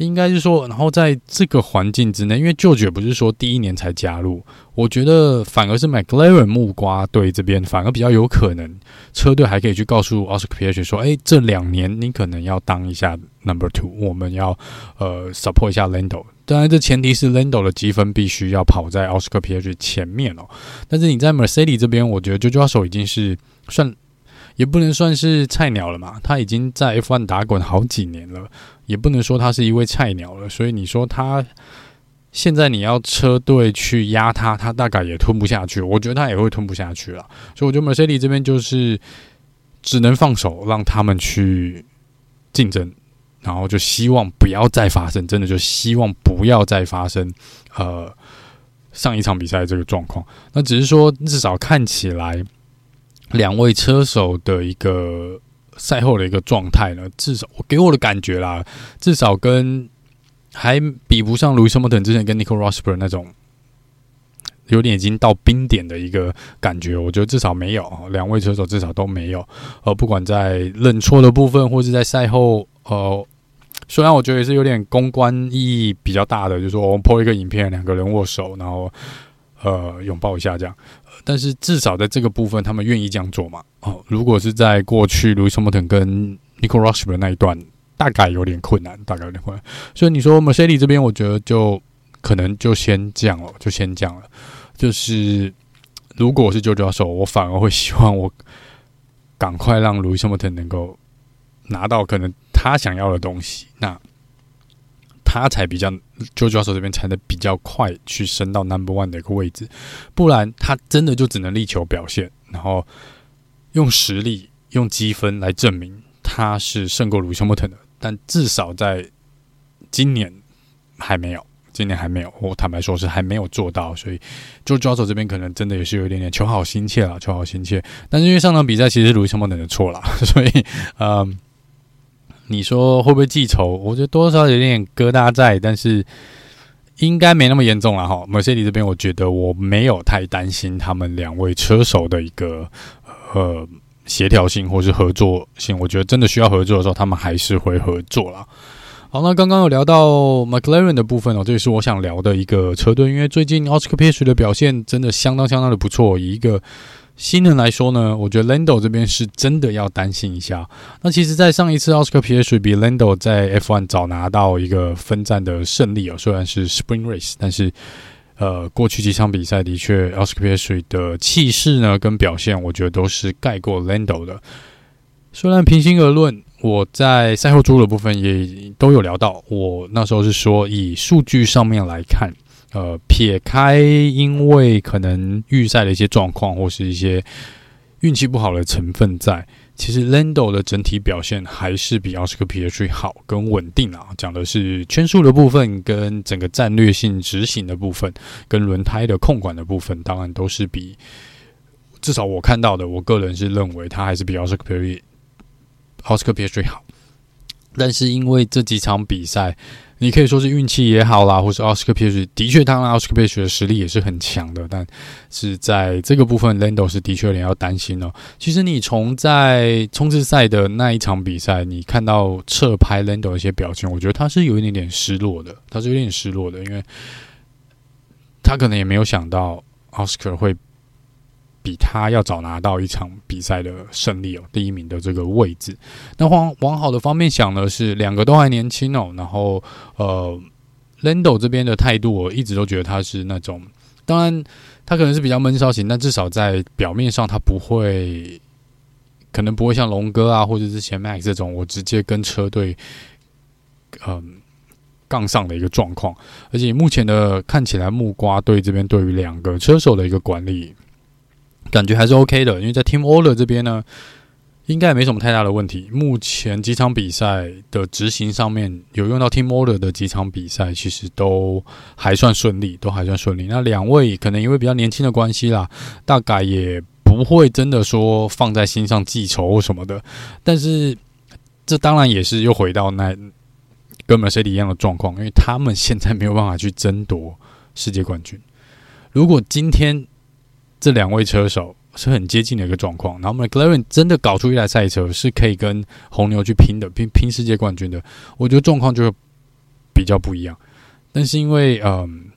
应该是说，然后在这个环境之内，因为舅舅不是说第一年才加入，我觉得反而是 McLaren 木瓜队这边反而比较有可能，车队还可以去告诉 Oscar p i e r e 说，哎，这两年你可能要当一下 number two，我们要呃 support 一下 Lando。当然，这前提是 Lando 的积分必须要跑在 Oscar p i e r e 前面哦。但是你在 Mercedes 这边，我觉得 Jojo 手已经是算，也不能算是菜鸟了嘛。他已经在 F1 打滚好几年了，也不能说他是一位菜鸟了。所以你说他现在你要车队去压他，他大概也吞不下去。我觉得他也会吞不下去了。所以我觉得 Mercedes 这边就是只能放手，让他们去竞争。然后就希望不要再发生，真的就希望不要再发生，呃，上一场比赛这个状况。那只是说，至少看起来，两位车手的一个赛后的一个状态呢，至少我给我的感觉啦，至少跟还比不上路易斯·汉密尔顿之前跟尼克·罗斯伯格那种有点已经到冰点的一个感觉。我觉得至少没有，两位车手至少都没有。呃，不管在认错的部分，或是在赛后，呃。虽然我觉得也是有点公关意义比较大的，就是说我们 po 一个影片，两个人握手，然后呃拥抱一下这样，但是至少在这个部分，他们愿意这样做嘛？哦，如果是在过去路易斯·汉密尔顿跟 Nico rosh 的那一段，大概有点困难，大概有点困难。所以你说 Mercedes 这边，我觉得就可能就先这样了，就先这样了。就是如果我是 Jojo 手，我反而会希望我赶快让路易斯·汉密尔顿能够拿到可能。他想要的东西，那他才比较，Jojo 手这边才能比较快去升到 Number One 的一个位置，不然他真的就只能力求表现，然后用实力、用积分来证明他是胜过鲁西莫特的。但至少在今年还没有，今年还没有，我坦白说是还没有做到，所以 Jojo 这边可能真的也是有一点点求好心切了，求好心切。但是因为上场比赛其实是鲁西莫特的错了，所以嗯。你说会不会记仇？我觉得多少有点疙瘩在，但是应该没那么严重了哈。m e r c e d e 这边，我觉得我没有太担心他们两位车手的一个呃协调性或是合作性。我觉得真的需要合作的时候，他们还是会合作啦。好，那刚刚有聊到 McLaren 的部分哦，这也是我想聊的一个车队，因为最近 Oscar Piastri 的表现真的相当相当的不错，以一个。新人来说呢，我觉得 Lando 这边是真的要担心一下。那其实，在上一次 Oscar Piastri 比 Lando 在 F1 早拿到一个分站的胜利哦，虽然是 Spring Race，但是呃，过去几场比赛的确 Oscar Piastri 的气势呢跟表现，我觉得都是盖过 Lando 的。虽然平心而论，我在赛后诸的部分也都有聊到，我那时候是说以数据上面来看。呃，撇开因为可能预赛的一些状况或是一些运气不好的成分在，其实 Lando 的整体表现还是比 Oscar Piastri 好跟稳定啊。讲的是圈数的部分，跟整个战略性执行的部分，跟轮胎的控管的部分，当然都是比至少我看到的，我个人是认为他还是比 Oscar Piastri Oscar Piastri 好。但是因为这几场比赛，你可以说是运气也好啦，或是奥斯卡皮什的确，当然奥斯卡皮什的实力也是很强的，但是在这个部分，Lando 是的确有点要担心哦。其实你从在冲刺赛的那一场比赛，你看到侧拍 Lando 的一些表情，我觉得他是有一点点失落的，他是有点失落的，因为他可能也没有想到奥斯卡会。比他要早拿到一场比赛的胜利哦，第一名的这个位置。那往往好的方面想呢，是两个都还年轻哦。然后呃，Lando 这边的态度，我一直都觉得他是那种，当然他可能是比较闷骚型，但至少在表面上他不会，可能不会像龙哥啊，或者是前 Max 这种，我直接跟车队嗯杠上的一个状况。而且目前的看起来，木瓜队这边对于两个车手的一个管理。感觉还是 OK 的，因为在 Team Order 这边呢，应该也没什么太大的问题。目前几场比赛的执行上面有用到 Team Order 的几场比赛，其实都还算顺利，都还算顺利。那两位可能因为比较年轻的关系啦，大概也不会真的说放在心上记仇什么的。但是这当然也是又回到那跟 Mercedes 一样的状况，因为他们现在没有办法去争夺世界冠军。如果今天这两位车手是很接近的一个状况，然后 McLaren 真的搞出一台赛车是可以跟红牛去拼的，拼拼世界冠军的，我觉得状况就会比较不一样。但是因为嗯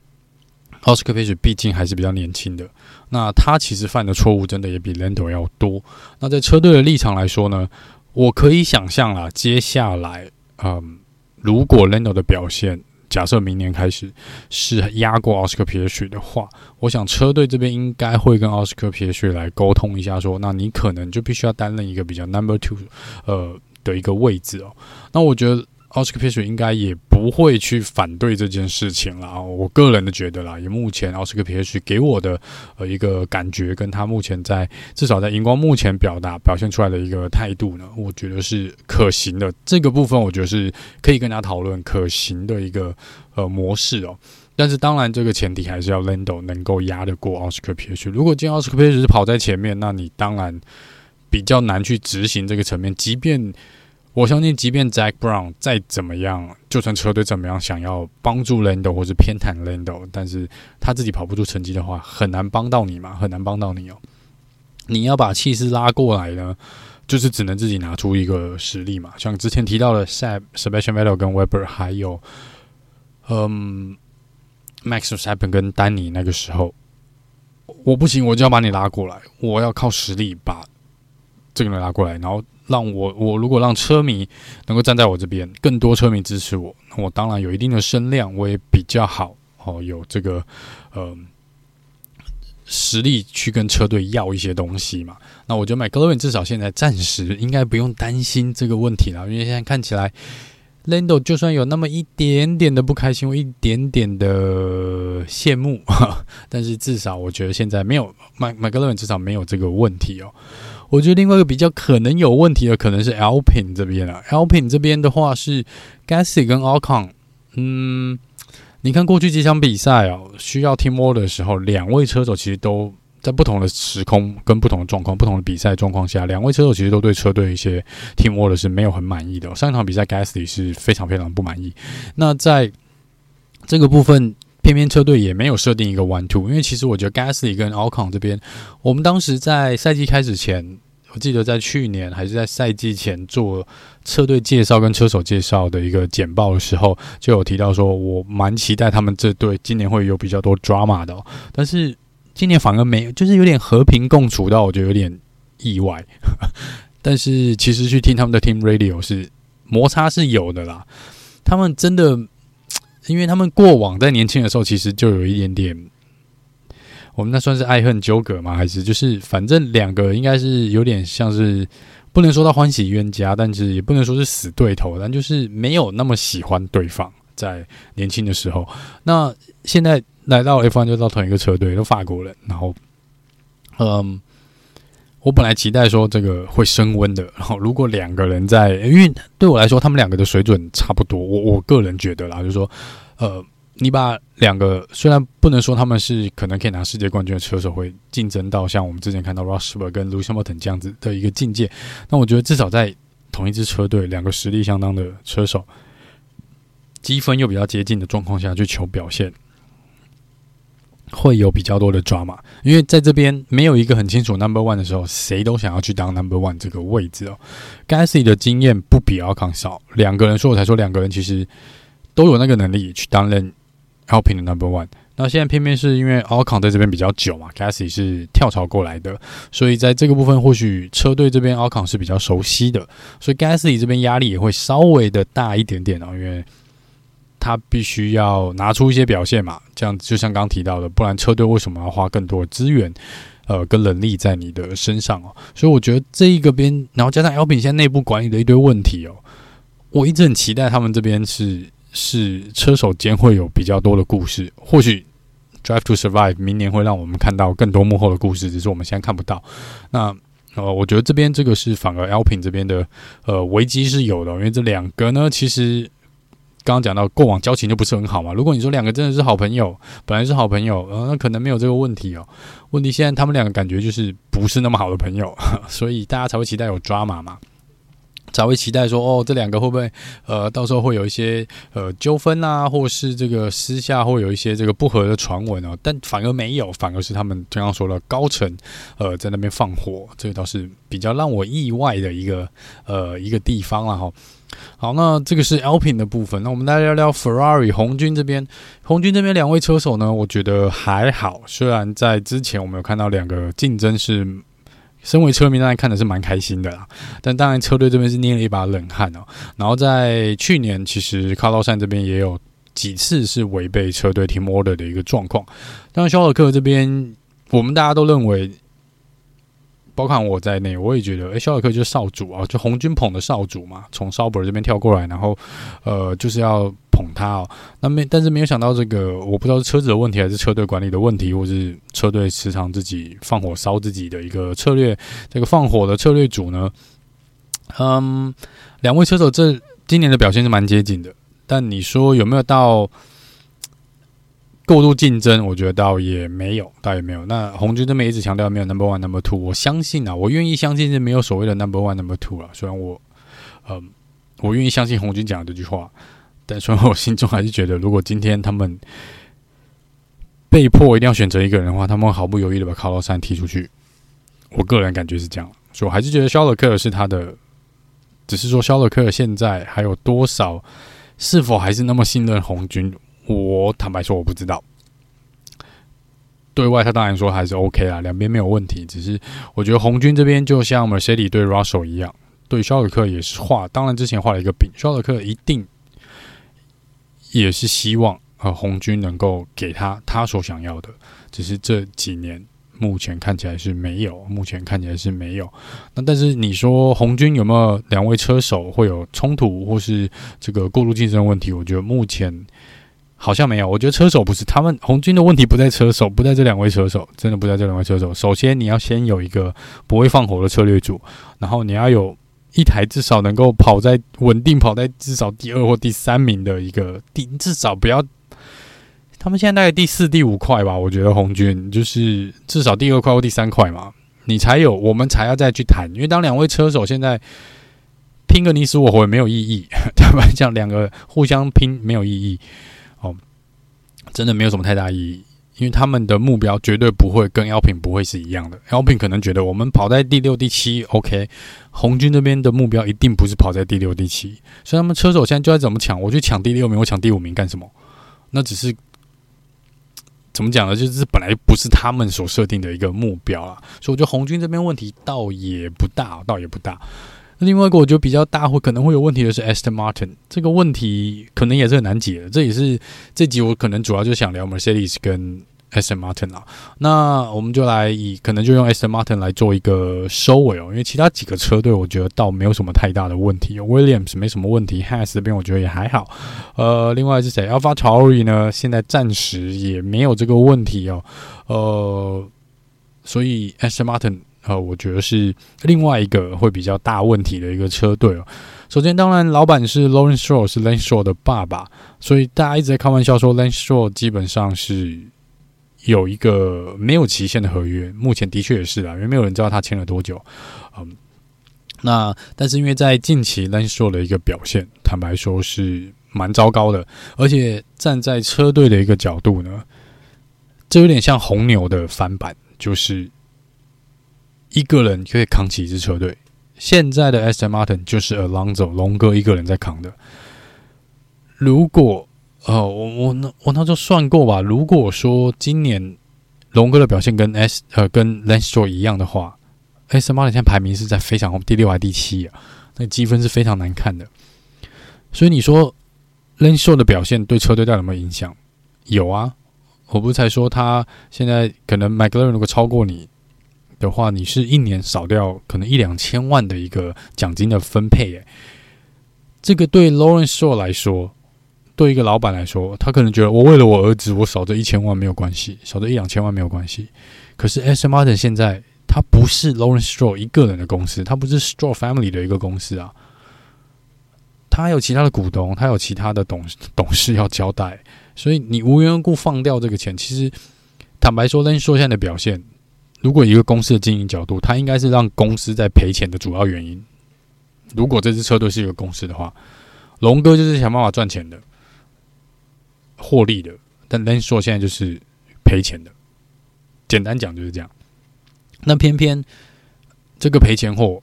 ，Oscar Piastri 毕竟还是比较年轻的，那他其实犯的错误真的也比 Lando 要多。那在车队的立场来说呢，我可以想象啦，接下来嗯，如果 Lando 的表现。假设明年开始是压过奥斯卡皮耶许的话，我想车队这边应该会跟奥斯卡皮耶许来沟通一下，说，那你可能就必须要担任一个比较 number two 呃的一个位置哦。那我觉得。奥斯卡皮什应该也不会去反对这件事情啦。我个人的觉得啦，以目前奥斯卡皮什给我的呃一个感觉，跟他目前在至少在荧光幕前表达表现出来的一个态度呢，我觉得是可行的。这个部分我觉得是可以跟他讨论可行的一个呃模式哦。但是当然，这个前提还是要 Lando 能够压得过奥斯卡皮什。如果今天奥斯卡皮什是跑在前面，那你当然比较难去执行这个层面，即便。我相信，即便 Zac Brown 再怎么样，就算车队怎么样想要帮助 Lando 或是偏袒 Lando，但是他自己跑不出成绩的话，很难帮到你嘛，很难帮到你哦。你要把气势拉过来呢，就是只能自己拿出一个实力嘛。像之前提到的 Seb Sebastian Vettel 跟 Webber，还有嗯 Max Verstappen 跟丹尼，那个时候我不行，我就要把你拉过来，我要靠实力把这个人拉过来，然后。让我我如果让车迷能够站在我这边，更多车迷支持我，我当然有一定的声量，我也比较好哦，有这个呃实力去跟车队要一些东西嘛。那我觉得 McLaren 至少现在暂时应该不用担心这个问题了，因为现在看起来 Lando 就算有那么一点点的不开心，或一点点的羡慕，但是至少我觉得现在没有 McLaren 至少没有这个问题哦。我觉得另外一个比较可能有问题的，可能是 Alpine 这边啊。Alpine 这边的话是 Gasly 跟 Alcon，嗯，你看过去几场比赛哦，需要 Team Order 的时候，两位车手其实都在不同的时空、跟不同的状况、不同的比赛状况下，两位车手其实都对车队一些 Team Order 是没有很满意的。上一场比赛 Gasly 是非常非常不满意。那在这个部分。偏偏车队也没有设定一个 one two，因为其实我觉得 Gasly 跟 Alcon 这边，我们当时在赛季开始前，我记得在去年还是在赛季前做车队介绍跟车手介绍的一个简报的时候，就有提到说，我蛮期待他们这队今年会有比较多 drama 的，但是今年反而没，就是有点和平共处到，我觉得有点意外。但是其实去听他们的 Team Radio 是摩擦是有的啦，他们真的。因为他们过往在年轻的时候，其实就有一点点，我们那算是爱恨纠葛吗？还是就是反正两个应该是有点像是不能说到欢喜冤家，但是也不能说是死对头，但就是没有那么喜欢对方在年轻的时候。那现在来到 F1 就到同一个车队，都法国人，然后嗯，我本来期待说这个会升温的，然后如果两个人在，因为对我来说他们两个的水准差不多，我我个人觉得啦，就是说，呃，你把两个虽然不能说他们是可能可以拿世界冠军的车手，会竞争到像我们之前看到 r o s b e r 跟 Lewis Hamilton 这样子的一个境界，那我觉得至少在同一支车队，两个实力相当的车手，积分又比较接近的状况下去求表现。会有比较多的 drama，因为在这边没有一个很清楚 number one 的时候，谁都想要去当 number one 这个位置哦。Gasly 的经验不比 Ocon 少，两个人，说我才说两个人其实都有那个能力去担任 Alpine 的 number one。那现在偏偏是因为 Ocon 在这边比较久嘛，Gasly 是跳槽过来的，所以在这个部分或许车队这边 Ocon 是比较熟悉的，所以 Gasly 这边压力也会稍微的大一点点哦，因为。他必须要拿出一些表现嘛，这样就像刚刚提到的，不然车队为什么要花更多的资源，呃，跟能力在你的身上哦？所以我觉得这一个边，然后加上 Alpine 现在内部管理的一堆问题哦，我一直很期待他们这边是是车手间会有比较多的故事，或许 Drive to Survive 明年会让我们看到更多幕后的故事，只是我们现在看不到。那呃，我觉得这边这个是反而 Alpine 这边的呃危机是有的，因为这两个呢，其实。刚刚讲到过往交情就不是很好嘛。如果你说两个真的是好朋友，本来是好朋友，呃，那可能没有这个问题哦。问题现在他们两个感觉就是不是那么好的朋友，所以大家才会期待有 drama 嘛，才会期待说哦，这两个会不会呃到时候会有一些呃纠纷啊，或是这个私下会有一些这个不和的传闻哦。但反而没有，反而是他们刚刚说了高层呃在那边放火，这个倒是比较让我意外的一个呃一个地方了哈。好，那这个是 Alpin 的部分。那我们来聊聊 Ferrari 红军这边。红军这边两位车手呢，我觉得还好。虽然在之前我们有看到两个竞争是，身为车迷当然看的是蛮开心的啦。但当然车队这边是捏了一把冷汗哦。然后在去年，其实卡洛山这边也有几次是违背车队 Team Order 的一个状况。当然，肖尔克这边，我们大家都认为。包括我在内，我也觉得，诶，肖尔克就是少主啊，就红军捧的少主嘛，从 Sauber 这边跳过来，然后，呃，就是要捧他哦。那没，但是没有想到这个，我不知道是车子的问题，还是车队管理的问题，或是车队时常自己放火烧自己的一个策略。这个放火的策略组呢，嗯，两位车手这今年的表现是蛮接近的，但你说有没有到？过度竞争，我觉得倒也没有，倒也没有。那红军这边一直强调没有 number one、number two，我相信啊，我愿意相信是没有所谓的 number one、number two 了。虽然我，嗯、我愿意相信红军讲的这句话，但虽然我心中还是觉得，如果今天他们被迫一定要选择一个人的话，他们会毫不犹豫的把卡洛山踢出去。我个人感觉是这样，所以我还是觉得肖勒克是他的，只是说肖勒克现在还有多少，是否还是那么信任红军？我坦白说，我不知道。对外他当然说还是 OK 啦，两边没有问题。只是我觉得红军这边就像 Mercedes 对 Russell 一样，对肖尔克也是画。当然之前画了一个饼，肖尔克一定也是希望呃红军能够给他他所想要的。只是这几年目前看起来是没有，目前看起来是没有。那但是你说红军有没有两位车手会有冲突或是这个过度竞争问题？我觉得目前。好像没有，我觉得车手不是他们红军的问题，不在车手，不在这两位车手，真的不在这两位车手。首先，你要先有一个不会放火的策略组，然后你要有一台至少能够跑在稳定跑在至少第二或第三名的一个第，至少不要他们现在大概第四、第五块吧。我觉得红军就是至少第二块或第三块嘛，你才有，我们才要再去谈。因为当两位车手现在拼个你死我活也没有意义，对吧？这样两个互相拼没有意义。哦真的没有什么太大意义，因为他们的目标绝对不会跟 lp 不会是一样的。lp 可能觉得我们跑在第六、第七，OK。红军这边的目标一定不是跑在第六、第七，所以他们车手现在就在怎么抢，我去抢第六名，我抢第五名干什么？那只是怎么讲呢？就是本来不是他们所设定的一个目标啊。所以我觉得红军这边问题倒也不大，倒也不大。那另外一个我觉得比较大会可能会有问题的是 Aston Martin 这个问题可能也是很难解的，这也是这集我可能主要就想聊 Mercedes 跟 Aston Martin 啦。那我们就来以可能就用 Aston Martin 来做一个收尾哦，因为其他几个车队我觉得倒没有什么太大的问题，Williams 没什么问题，Has 这边我觉得也还好。呃，另外是谁？AlphaTauri 呢？现在暂时也没有这个问题哦。呃，所以 Aston Martin。呃，我觉得是另外一个会比较大问题的一个车队哦。首先，当然老板是 Lawrence Stroll，是 Lance Stroll 的爸爸，所以大家一直在开玩笑说 Lance Stroll 基本上是有一个没有期限的合约。目前的确也是啊，因为没有人知道他签了多久。嗯，那但是因为在近期 l a n Stroll 的一个表现，坦白说是蛮糟糕的，而且站在车队的一个角度呢，这有点像红牛的翻版，就是一个人可以扛起一支车队。现在的 Aston Martin 就是 Alonso 龙哥一个人在扛的。如果呃，我我那我那时候算过吧，如果说今年龙哥的表现跟 S 呃跟 Lance Stroll 一样的话，Aston Martin 现在排名是在非常第六还第七啊，那积分是非常难看的。所以你说 Lance Stroll 的表现对车队带来有没有影响？有啊，我不是才说他现在可能 McLaren 如果超过你。的话，你是一年少掉可能一两千万的一个奖金的分配，诶，这个对 Lawrence Stroll 来说，对一个老板来说，他可能觉得我为了我儿子，我少这一千万没有关系，少这一两千万没有关系。可是 S. Martin 现在，他不是 Lawrence Stroll 一个人的公司，他不是 straw Family 的一个公司啊，他有其他的股东，他有其他的董董事要交代，所以你无缘无故放掉这个钱，其实坦白说，Len 说现在的表现。如果一个公司的经营角度，它应该是让公司在赔钱的主要原因。如果这支车队是一个公司的话，龙哥就是想办法赚钱的、获利的，但 Lenso 现在就是赔钱的。简单讲就是这样。那偏偏这个赔钱货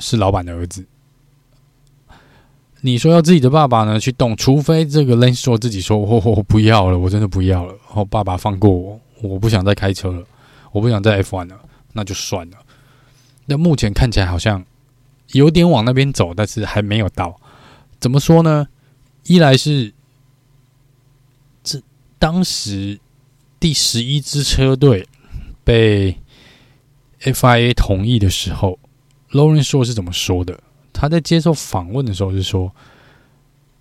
是老板的儿子。你说要自己的爸爸呢去动，除非这个 Lenso 自己说：“我我不要了，我真的不要了。”然哦，爸爸放过我，我不想再开车了。我不想再 F1 了，那就算了。那目前看起来好像有点往那边走，但是还没有到。怎么说呢？一来是这当时第十一支车队被 FIA 同意的时候，Lawrence 说是怎么说的？他在接受访问的时候是说：“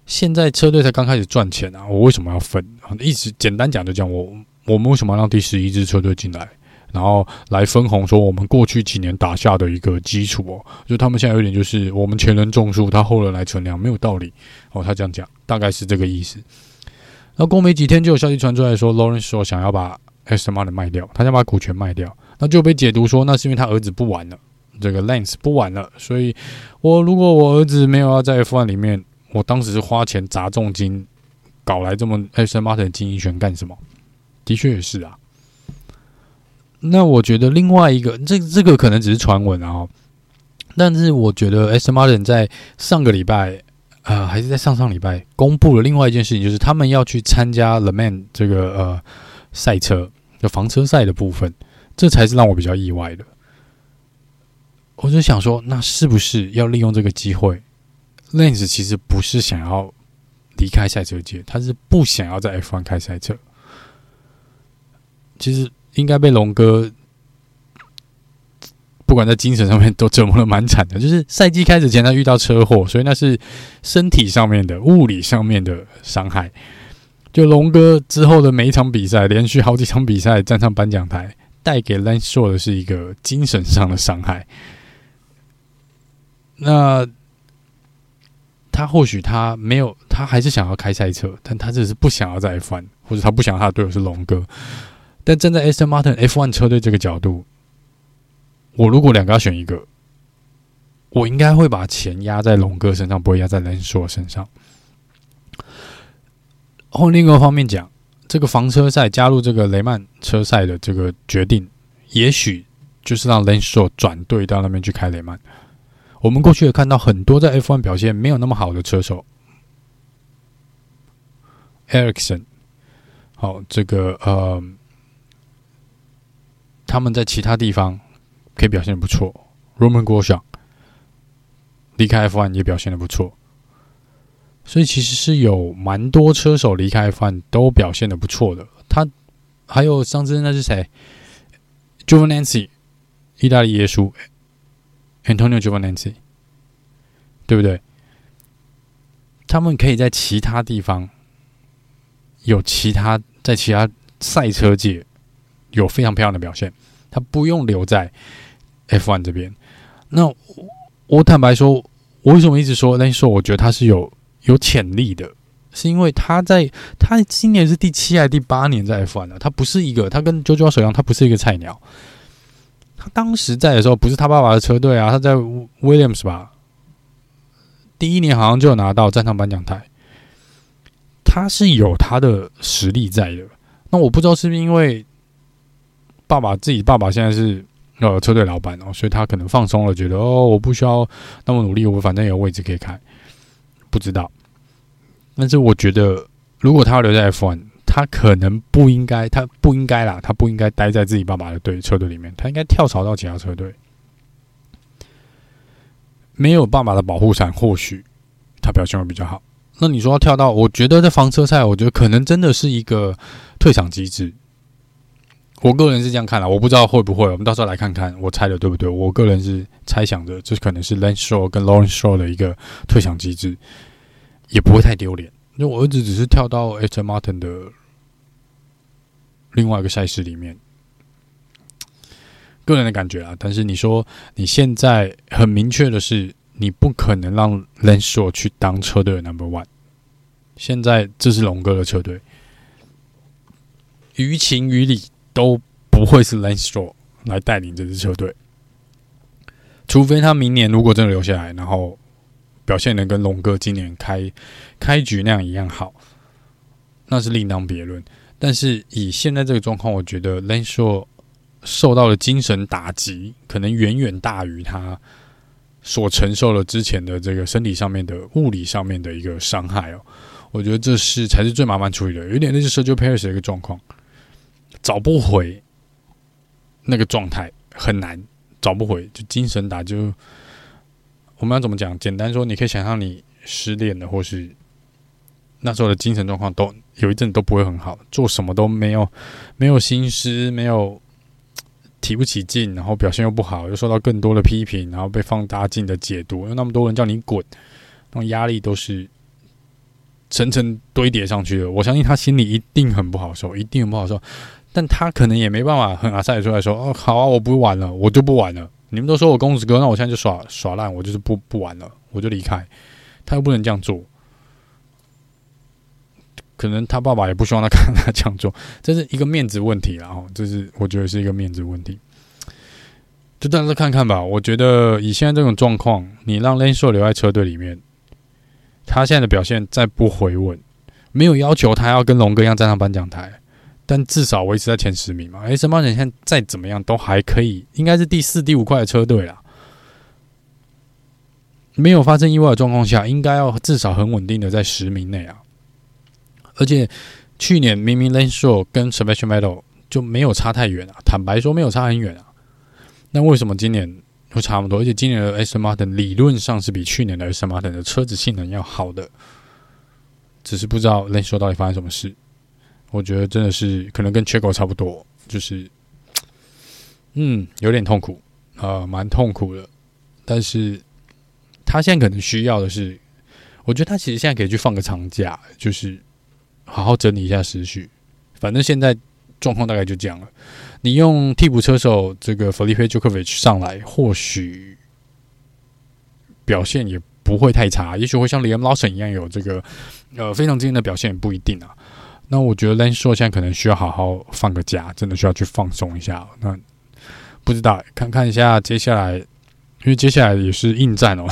现在车队才刚开始赚钱啊，我为什么要分？”一直简单讲就讲我我们为什么要让第十一支车队进来？然后来分红，说我们过去几年打下的一个基础哦，就他们现在有点就是我们前人种树，他后人来乘凉，没有道理哦。他这样讲，大概是这个意思。然后过没几天就有消息传出来说，Lawrence 说想要把 s t o n Martin 卖掉，他想把股权卖掉，那就被解读说那是因为他儿子不玩了，这个 Lance 不玩了，所以我如果我儿子没有要在 F1 里面，我当时是花钱砸重金搞来这么 Aston Martin 的经营权干什么？的确也是啊。那我觉得另外一个，这这个可能只是传闻啊，但是我觉得 S Martin 在上个礼拜啊、呃，还是在上上礼拜公布了另外一件事情，就是他们要去参加 Le m a n 这个呃赛车的房车赛的部分，这才是让我比较意外的。我就想说，那是不是要利用这个机会？Lance 其实不是想要离开赛车界，他是不想要在 F1 开赛车。其实。应该被龙哥，不管在精神上面都折磨的蛮惨的。就是赛季开始前他遇到车祸，所以那是身体上面的、物理上面的伤害。就龙哥之后的每一场比赛，连续好几场比赛站上颁奖台，带给 Lance s h o r 的是一个精神上的伤害。那他或许他没有，他还是想要开赛车，但他只是不想要再翻或者他不想要他的队友是龙哥。但站在 Aston Martin F1 车队这个角度，我如果两个要选一个，我应该会把钱压在龙哥身上，不会压在 Lance Stroll 身上。后另一个方面讲，这个房车赛加入这个雷曼车赛的这个决定，也许就是让 Lance Stroll 转队到那边去开雷曼。我们过去也看到很多在 F1 表现没有那么好的车手，Ericsson，好，这个呃。他们在其他地方可以表现的不错，Roman Grosjean 离开 F1 也表现的不错，所以其实是有蛮多车手离开 F1 都表现的不错的。他还有上次那是谁？Giovinazzi，意大利耶稣，Antonio Giovinazzi，对不对？他们可以在其他地方有其他在其他赛车界。有非常漂亮的表现，他不用留在 F1 这边。那我坦白说，我为什么一直说那时候我觉得他是有有潜力的，是因为他在他今年是第七还是第八年在 F1 了，他不是一个，他跟 JoJo 手一样，他不是一个菜鸟。他当时在的时候，不是他爸爸的车队啊，他在 Williams 吧，第一年好像就拿到站上颁奖台，他是有他的实力在的。那我不知道是不是因为爸爸自己爸爸现在是呃车队老板哦，所以他可能放松了，觉得哦我不需要那么努力，我反正有位置可以开，不知道。但是我觉得，如果他要留在 F1。他可能不应该，他不应该啦，他不应该待在自己爸爸的队车队里面，他应该跳槽到其他车队。没有爸爸的保护伞，或许他表现会比较好。那你说要跳到，我觉得在房车赛，我觉得可能真的是一个退场机制。我个人是这样看的，我不知道会不会，我们到时候来看看，我猜的对不对？我个人是猜想的，这可能是 Lance Stroll 跟 Lawrence Stroll 的一个退场机制，也不会太丢脸。因为我儿子只是跳到 Aston Martin 的。另外一个赛事里面，个人的感觉啊，但是你说你现在很明确的是，你不可能让 Lance Stroll 去当车队的 Number One。现在这是龙哥的车队，于情于理都不会是 Lance Stroll 来带领这支车队，除非他明年如果真的留下来，然后表现能跟龙哥今年开开局那样一样好，那是另当别论。但是以现在这个状况，我觉得 Lance Stroll 受到的精神打击可能远远大于他所承受了之前的这个身体上面的物理上面的一个伤害哦。我觉得这是才是最麻烦处理的，有点类似 Sergio Perez 的一个状况，找不回那个状态很难找不回，就精神打就我们要怎么讲？简单说，你可以想象你失恋了，或是。那时候的精神状况都有一阵都不会很好，做什么都没有，没有心思，没有提不起劲，然后表现又不好，又受到更多的批评，然后被放大镜的解读，有那么多人叫你滚，那种压力都是层层堆叠上去的。我相信他心里一定很不好受，一定很不好受，但他可能也没办法很阿赛出来说：“哦，好啊，我不玩了，我就不玩了。你们都说我公子哥，那我现在就耍耍烂，我就是不不玩了，我就离开。”他又不能这样做。可能他爸爸也不希望他看他这样做，这是一个面子问题，然后这是我觉得是一个面子问题，就暂时看看吧。我觉得以现在这种状况，你让 l a n s o 留在车队里面，他现在的表现再不回稳，没有要求他要跟龙哥一样站上颁奖台，但至少维持在前十名嘛。哎，什么现在再怎么样都还可以，应该是第四、第五块的车队啦。没有发生意外的状况下，应该要至少很稳定的在十名内啊。而且去年明明 Lance Stroll 跟 Sebastian Metal 就没有差太远啊，坦白说没有差很远啊。那为什么今年会差那么多？而且今年的 S Martin 理论上是比去年的 S Martin 的车子性能要好的，只是不知道 Lance Stroll 到底发生什么事。我觉得真的是可能跟 Checo 差不多，就是嗯有点痛苦啊，蛮痛苦的。但是他现在可能需要的是，我觉得他其实现在可以去放个长假，就是。好好整理一下思绪，反正现在状况大概就这样了。你用替补车手这个 Felipe Drugovich 上来，或许表现也不会太差，也许会像 Liam Lawson 一样有这个呃非常惊人的表现，也不一定啊。那我觉得 Lance Stroll 现在可能需要好好放个假，真的需要去放松一下。那不知道看看一下接下来，因为接下来也是硬战哦，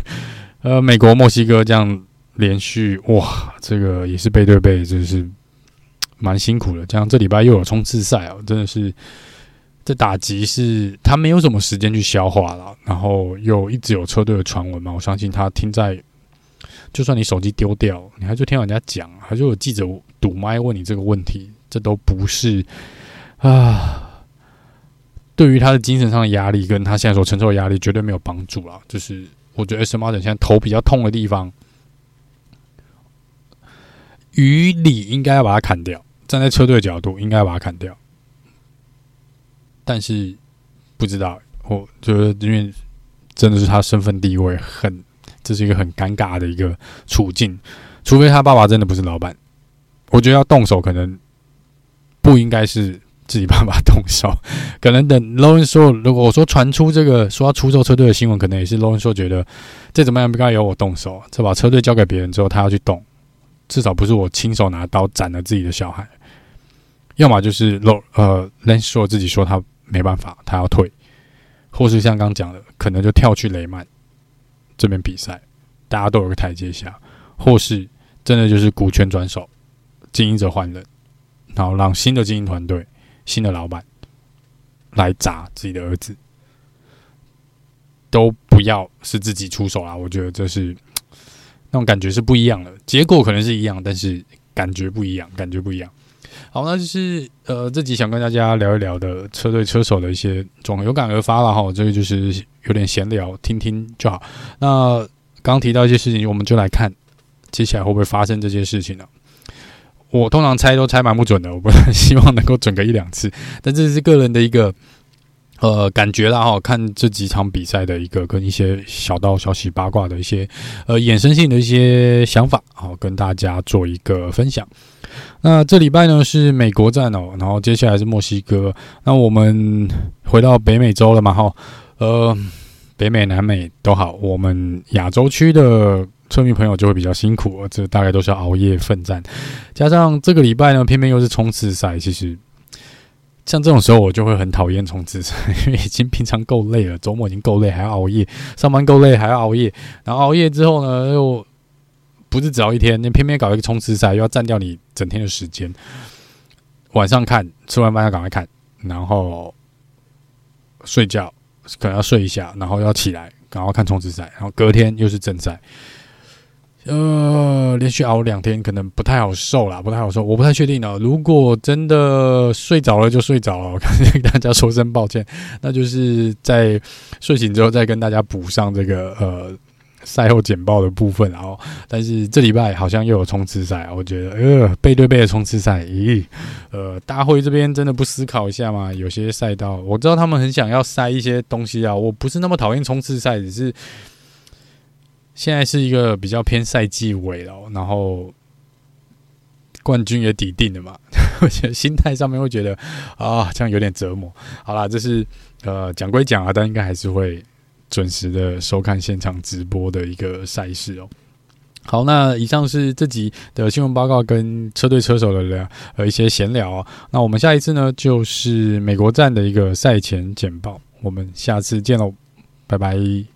呃，美国、墨西哥这样。连续哇，这个也是背对背，真是蛮辛苦的。这样这礼拜又有冲刺赛哦，真的是这打击是他没有什么时间去消化了。然后又一直有车队的传闻嘛，我相信他听在，就算你手机丢掉，你还是听人家讲，还是有记者堵麦问你这个问题，这都不是啊。对于他的精神上的压力，跟他现在所承受的压力，绝对没有帮助了。就是我觉得 S.M. 阿德现在头比较痛的地方。于理应该要把它砍掉，站在车队的角度应该要把它砍掉，但是不知道，我觉得因为真的是他身份地位很，这是一个很尴尬的一个处境，除非他爸爸真的不是老板，我觉得要动手可能不应该是自己爸爸动手。可能等 Lawrence Stroll，如果我说传出这个说要出售车队的新闻，可能也是 Lawrence Stroll 觉得再怎么样不该由我动手，这把车队交给别人之后，他要去动，至少不是我亲手拿刀斩了自己的小孩。要么就是 Lo 呃 Lance Stroll 自己说他没办法，他要退，或是像刚讲的，可能就跳去雷曼这边比赛，大家都有个台阶下，或是真的就是股权转手，经营者换人，然后让新的经营团队、新的老板来砸自己的儿子，都不要是自己出手啦。我觉得这是那种感觉是不一样的，结果可能是一样，但是感觉不一样，感觉不一样。好，那就是呃，这集想跟大家聊一聊的车队车手的一些总，有感而发了哈。这个就是有点闲聊，听听就好。那刚提到一些事情，我们就来看接下来会不会发生这些事情呢？我通常猜都猜蛮不准的，我不太希望能够准个一两次，但这是个人的一个 呃感觉啦哈。看这几场比赛的一个跟一些小道消息八卦的一些呃衍生性的一些想法，好跟大家做一个分享。那这礼拜呢是美国站哦，然后接下来是墨西哥。那我们回到北美洲了嘛？哈，呃，北美、南美都好，我们亚洲区的村民朋友就会比较辛苦，这大概都是要熬夜奋战。加上这个礼拜呢，偏偏又是冲刺赛，其实像这种时候我就会很讨厌冲刺赛，因为已经平常够累了，周末已经够累，还要熬夜，上班够累还要熬夜，然后熬夜之后呢又。不是只要一天，你偏偏搞一个冲刺赛，又要占掉你整天的时间。晚上看，吃完饭要赶快看，然后睡觉可能要睡一下，然后要起来，赶快看冲刺赛，然后隔天又是正赛。呃，连续熬两天，可能不太好受啦，不太好受。我不太确定哦。如果真的睡着了就睡着了，我跟大家说声抱歉。那就是在睡醒之后再跟大家补上这个呃。赛后简报的部分，然后，但是这礼拜好像又有冲刺赛，我觉得，呃，背对背的冲刺赛，咦，呃，大会这边真的不思考一下吗？有些赛道，我知道他们很想要塞一些东西啊，我不是那么讨厌冲刺赛，只是现在是一个比较偏赛季尾了，然后冠军也底定了嘛，而且心态上面会觉得啊，这样有点折磨。好啦，这是呃讲归讲啊，但应该还是会。准时的收看现场直播的一个赛事哦。好，那以上是这集的新闻报告跟车队车手的聊呃一些闲聊啊。那我们下一次呢，就是美国站的一个赛前简报。我们下次见喽，拜拜。